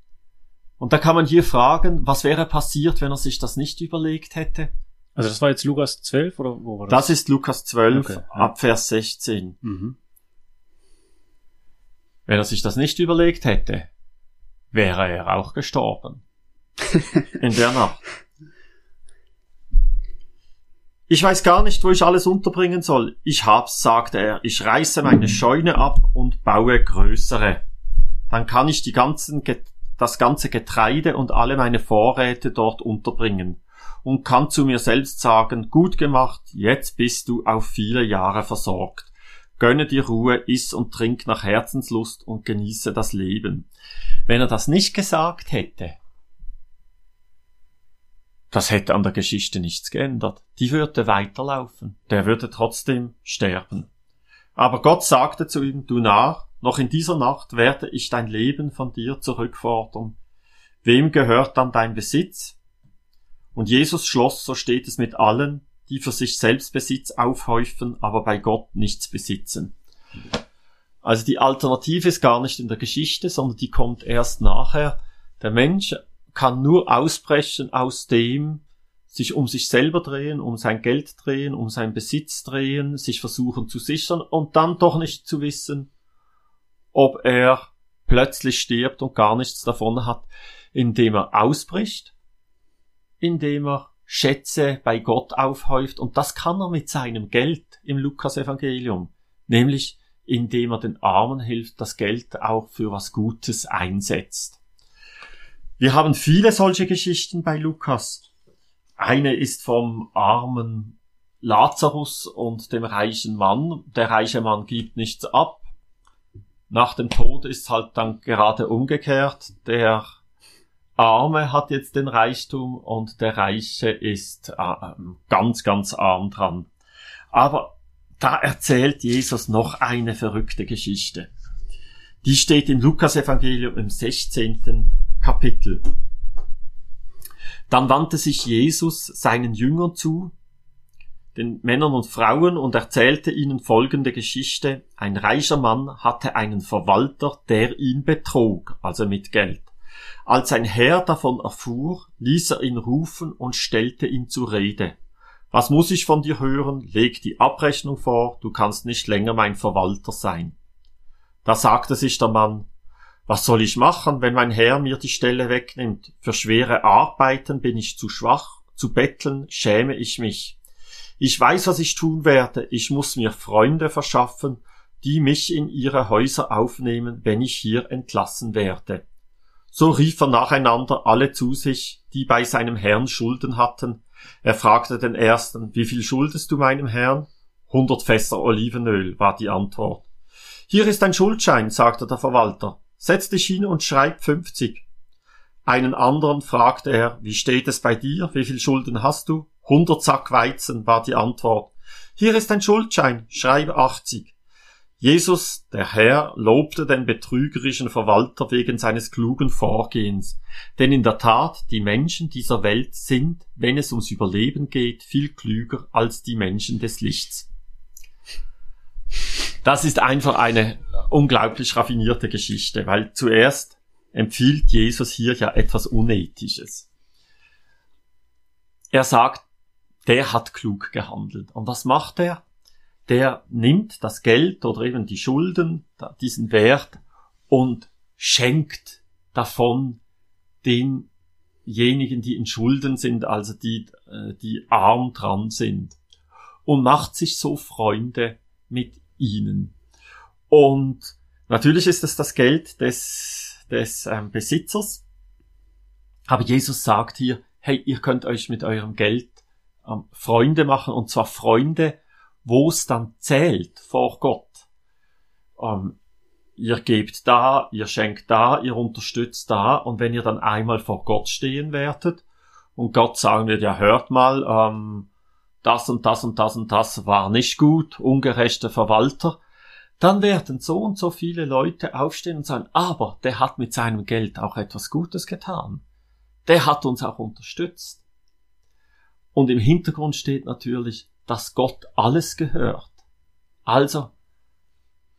Und da kann man hier fragen, was wäre passiert, wenn er sich das nicht überlegt hätte? Also das war jetzt Lukas 12 oder wo war das? Das ist Lukas 12 okay, ja. ab Vers 16. Mhm. Wenn er sich das nicht überlegt hätte, wäre er auch gestorben. [LAUGHS] In der Nacht. Ich weiß gar nicht, wo ich alles unterbringen soll. Ich hab's, sagte er. Ich reiße meine Scheune ab und baue größere. Dann kann ich die ganzen, das ganze Getreide und alle meine Vorräte dort unterbringen und kann zu mir selbst sagen, gut gemacht, jetzt bist du auf viele Jahre versorgt. Gönne dir Ruhe, iss und trink nach Herzenslust und genieße das Leben. Wenn er das nicht gesagt hätte, das hätte an der Geschichte nichts geändert. Die würde weiterlaufen. Der würde trotzdem sterben. Aber Gott sagte zu ihm, du Narr, noch in dieser Nacht werde ich dein Leben von dir zurückfordern. Wem gehört dann dein Besitz? Und Jesus schloss, so steht es mit allen, die für sich selbst Besitz aufhäufen, aber bei Gott nichts besitzen. Also die Alternative ist gar nicht in der Geschichte, sondern die kommt erst nachher. Der Mensch kann nur ausbrechen aus dem, sich um sich selber drehen, um sein Geld drehen, um seinen Besitz drehen, sich versuchen zu sichern und dann doch nicht zu wissen, ob er plötzlich stirbt und gar nichts davon hat, indem er ausbricht, indem er Schätze bei Gott aufhäuft und das kann er mit seinem Geld im Lukas-Evangelium, nämlich indem er den Armen hilft, das Geld auch für was Gutes einsetzt. Wir haben viele solche Geschichten bei Lukas. Eine ist vom armen Lazarus und dem reichen Mann. Der reiche Mann gibt nichts ab. Nach dem Tod ist halt dann gerade umgekehrt. Der Arme hat jetzt den Reichtum und der Reiche ist äh, ganz, ganz arm dran. Aber da erzählt Jesus noch eine verrückte Geschichte. Die steht im Lukas-Evangelium im 16. Kapitel. Dann wandte sich Jesus seinen Jüngern zu, den Männern und Frauen, und erzählte ihnen folgende Geschichte. Ein reicher Mann hatte einen Verwalter, der ihn betrog, also mit Geld. Als ein Herr davon erfuhr, ließ er ihn rufen und stellte ihn zur Rede. Was muss ich von dir hören? Leg die Abrechnung vor, du kannst nicht länger mein Verwalter sein. Da sagte sich der Mann, was soll ich machen, wenn mein Herr mir die Stelle wegnimmt? Für schwere Arbeiten bin ich zu schwach, zu betteln schäme ich mich. Ich weiß, was ich tun werde, ich muss mir Freunde verschaffen, die mich in ihre Häuser aufnehmen, wenn ich hier entlassen werde. So rief er nacheinander alle zu sich, die bei seinem Herrn Schulden hatten. Er fragte den ersten, wie viel schuldest du meinem Herrn? Hundert Fässer Olivenöl, war die Antwort. Hier ist ein Schuldschein, sagte der Verwalter. Setz dich hin und schreib fünfzig. Einen anderen fragte er, wie steht es bei dir? Wie viel Schulden hast du? Hundert Sack Weizen, war die Antwort. Hier ist ein Schuldschein, schreibe 80. Jesus, der Herr, lobte den betrügerischen Verwalter wegen seines klugen Vorgehens. Denn in der Tat, die Menschen dieser Welt sind, wenn es ums Überleben geht, viel klüger als die Menschen des Lichts. Das ist einfach eine unglaublich raffinierte Geschichte, weil zuerst empfiehlt Jesus hier ja etwas Unethisches. Er sagt, der hat klug gehandelt. Und was macht er? Der nimmt das Geld oder eben die Schulden, diesen Wert und schenkt davon denjenigen, die in Schulden sind, also die, äh, die arm dran sind. Und macht sich so Freunde mit ihnen. Und natürlich ist es das Geld des, des ähm, Besitzers. Aber Jesus sagt hier, hey, ihr könnt euch mit eurem Geld ähm, Freunde machen, und zwar Freunde, wo es dann zählt vor Gott. Ähm, ihr gebt da, ihr schenkt da, ihr unterstützt da, und wenn ihr dann einmal vor Gott stehen werdet, und Gott sagen wird, ja, hört mal, ähm, das und das und das und das war nicht gut, ungerechter Verwalter, dann werden so und so viele Leute aufstehen und sagen, aber der hat mit seinem Geld auch etwas Gutes getan der hat uns auch unterstützt. Und im Hintergrund steht natürlich, dass Gott alles gehört. Also,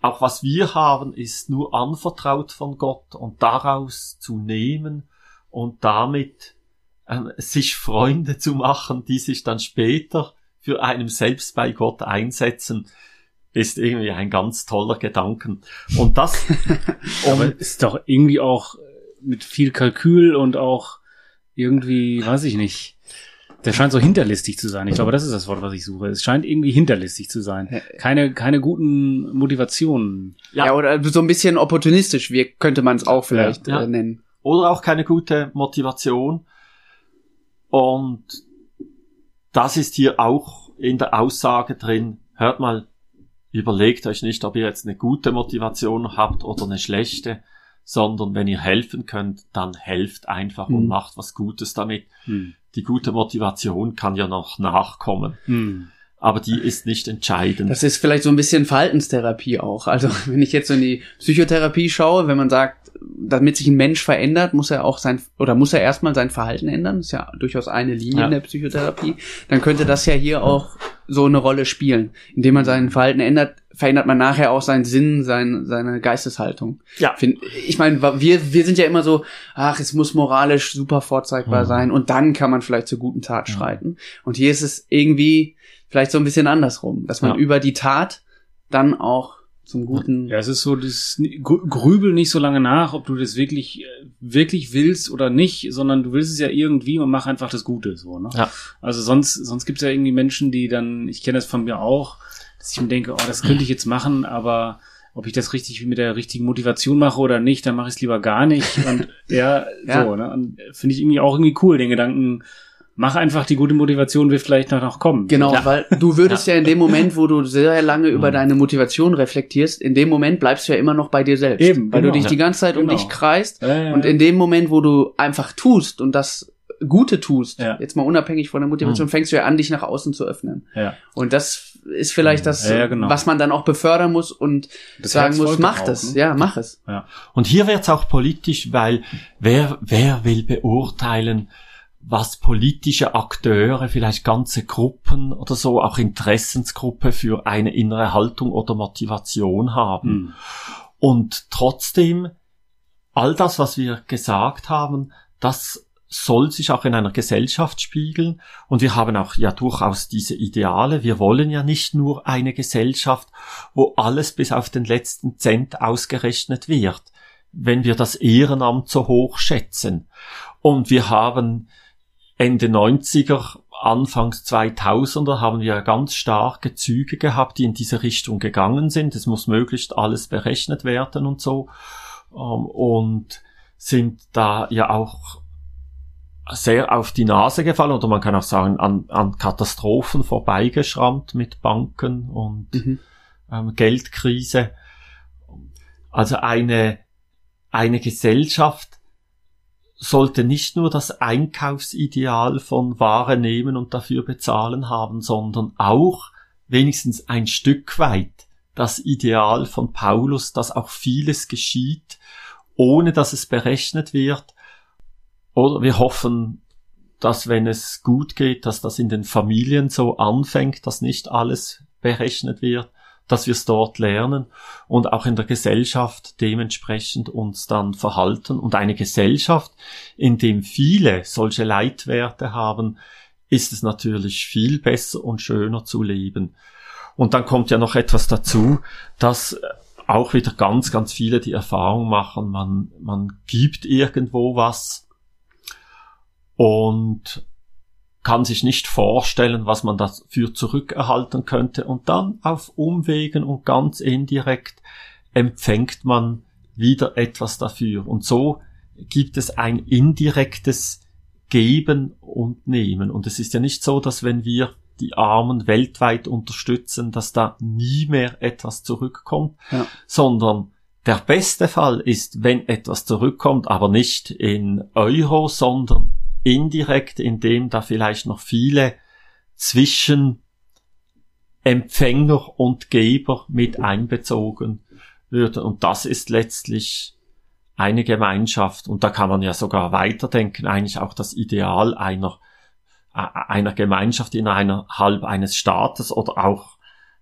auch was wir haben, ist nur anvertraut von Gott und daraus zu nehmen und damit äh, sich Freunde zu machen, die sich dann später für einen selbst bei Gott einsetzen, ist irgendwie ein ganz toller Gedanken. Und das [LAUGHS] Aber ist doch irgendwie auch mit viel Kalkül und auch irgendwie, weiß ich nicht. Der scheint so hinterlistig zu sein. Ich glaube, das ist das Wort, was ich suche. Es scheint irgendwie hinterlistig zu sein. Keine, keine guten Motivationen. Ja, ja oder so ein bisschen opportunistisch, wie könnte man es auch vielleicht ja. äh, nennen. Oder auch keine gute Motivation. Und das ist hier auch in der Aussage drin. Hört mal, überlegt euch nicht, ob ihr jetzt eine gute Motivation habt oder eine schlechte sondern wenn ihr helfen könnt, dann helft einfach mhm. und macht was Gutes damit. Mhm. Die gute Motivation kann ja noch nachkommen. Mhm. Aber die ist nicht entscheidend. Das ist vielleicht so ein bisschen Verhaltenstherapie auch. Also [LAUGHS] wenn ich jetzt so in die Psychotherapie schaue, wenn man sagt, damit sich ein Mensch verändert, muss er auch sein, oder muss er erstmal sein Verhalten ändern. Das ist ja durchaus eine Linie ja. in der Psychotherapie. Dann könnte das ja hier auch so eine Rolle spielen. Indem man sein Verhalten ändert, verändert man nachher auch seinen Sinn, sein, seine Geisteshaltung. Ja. Ich meine, wir, wir sind ja immer so, ach, es muss moralisch super vorzeigbar mhm. sein und dann kann man vielleicht zur guten Tat mhm. schreiten. Und hier ist es irgendwie vielleicht so ein bisschen andersrum, dass man ja. über die Tat dann auch zum Guten. Ja, es ist so, das grübel nicht so lange nach, ob du das wirklich, wirklich willst oder nicht, sondern du willst es ja irgendwie und mach einfach das Gute, so, ne? Ja. Also sonst, sonst gibt's ja irgendwie Menschen, die dann, ich kenne das von mir auch, dass ich mir denke, oh, das könnte ich jetzt machen, aber ob ich das richtig mit der richtigen Motivation mache oder nicht, dann mache ich es lieber gar nicht. Und [LAUGHS] ja, ja. so, ne? Und finde ich irgendwie auch irgendwie cool, den Gedanken, mach einfach die gute Motivation, wird vielleicht noch, noch kommen. Genau, ja. weil du würdest ja. ja. in dem Moment, wo du sehr lange über mhm. deine Motivation reflektierst, in dem Moment bleibst du ja immer noch bei dir selbst. Eben, weil genau. du dich die ganze Zeit genau. um dich kreist. Ja, und in dem Moment, wo du einfach tust und das Gute tust, jetzt mal unabhängig von der Motivation, mhm. fängst du ja an, dich nach außen zu öffnen. Ja. Und das ist vielleicht das, genau. was man dann auch befördern muss und das sagen muss, mach es, ne? ja, mach es. Ja. Und hier wird's auch politisch, weil wer, wer will beurteilen, was politische Akteure, vielleicht ganze Gruppen oder so, auch Interessensgruppe für eine innere Haltung oder Motivation haben. Mhm. Und trotzdem, all das, was wir gesagt haben, das soll sich auch in einer Gesellschaft spiegeln. Und wir haben auch ja durchaus diese Ideale. Wir wollen ja nicht nur eine Gesellschaft, wo alles bis auf den letzten Cent ausgerechnet wird, wenn wir das Ehrenamt so hoch schätzen. Und wir haben Ende 90er, Anfangs 2000er haben wir ganz starke Züge gehabt, die in diese Richtung gegangen sind. Es muss möglichst alles berechnet werden und so. Ähm, und sind da ja auch sehr auf die Nase gefallen oder man kann auch sagen an, an Katastrophen vorbeigeschrammt mit Banken und mhm. ähm, Geldkrise. Also eine, eine Gesellschaft, sollte nicht nur das Einkaufsideal von Ware nehmen und dafür bezahlen haben, sondern auch wenigstens ein Stück weit das Ideal von Paulus, dass auch vieles geschieht, ohne dass es berechnet wird. Oder wir hoffen, dass wenn es gut geht, dass das in den Familien so anfängt, dass nicht alles berechnet wird, dass wir es dort lernen und auch in der Gesellschaft dementsprechend uns dann verhalten. Und eine Gesellschaft, in dem viele solche Leitwerte haben, ist es natürlich viel besser und schöner zu leben. Und dann kommt ja noch etwas dazu, dass auch wieder ganz, ganz viele die Erfahrung machen, man, man gibt irgendwo was und kann sich nicht vorstellen, was man dafür zurückerhalten könnte. Und dann auf Umwegen und ganz indirekt empfängt man wieder etwas dafür. Und so gibt es ein indirektes Geben und Nehmen. Und es ist ja nicht so, dass wenn wir die Armen weltweit unterstützen, dass da nie mehr etwas zurückkommt, ja. sondern der beste Fall ist, wenn etwas zurückkommt, aber nicht in Euro, sondern indirekt, indem da vielleicht noch viele zwischen Empfänger und Geber mit einbezogen würden. Und das ist letztlich eine Gemeinschaft. Und da kann man ja sogar weiterdenken, eigentlich auch das Ideal einer einer Gemeinschaft innerhalb eines Staates oder auch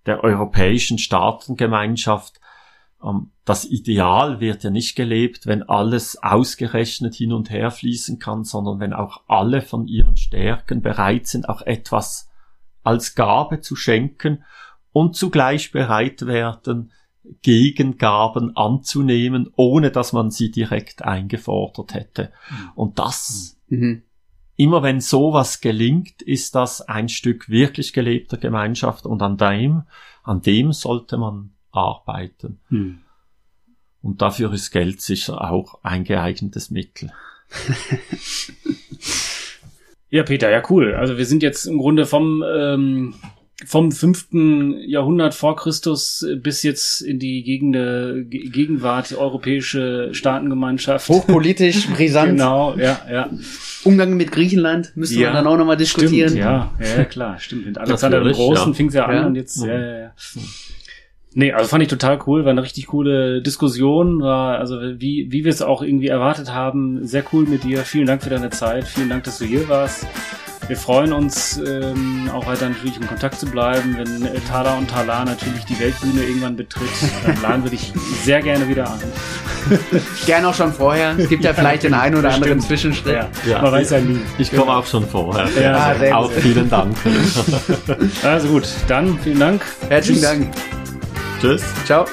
der europäischen Staatengemeinschaft. Ähm, das Ideal wird ja nicht gelebt, wenn alles ausgerechnet hin und her fließen kann, sondern wenn auch alle von ihren Stärken bereit sind, auch etwas als Gabe zu schenken und zugleich bereit werden, Gegengaben anzunehmen, ohne dass man sie direkt eingefordert hätte. Mhm. Und das mhm immer wenn sowas gelingt, ist das ein Stück wirklich gelebter Gemeinschaft und an dem, an dem sollte man arbeiten. Hm. Und dafür ist Geld sicher auch ein geeignetes Mittel. [LAUGHS] ja, Peter, ja cool. Also wir sind jetzt im Grunde vom ähm, vom fünften Jahrhundert vor Christus bis jetzt in die Gegende, Gegenwart europäische Staatengemeinschaft. Hochpolitisch, [LAUGHS] brisant. genau, ja, ja. Umgang mit Griechenland müsste ja, man dann auch nochmal diskutieren. Stimmt, ja, ja, klar, stimmt. Mit [LAUGHS] Alexander dem Großen ja. fing es ja an ja. und jetzt, ja, ja, ja. Nee, also fand ich total cool, war eine richtig coole Diskussion, war, also wie, wie wir es auch irgendwie erwartet haben, sehr cool mit dir. Vielen Dank für deine Zeit, vielen Dank, dass du hier warst. Wir freuen uns ähm, auch weiter natürlich in Kontakt zu bleiben. Wenn äh, Tala und Tala natürlich die Weltbühne irgendwann betritt, dann [LAUGHS] laden wir dich sehr gerne wieder an. [LAUGHS] gerne auch schon vorher. Es gibt ja vielleicht den einen oder anderen Zwischenschritt. Ja. Ja. Man weiß ja nie. Ich komme auch schon vorher. Ja, ja auch vielen Dank. [LAUGHS] also gut, dann vielen Dank. Herzlichen Tschüss. Dank. Tschüss. Ciao.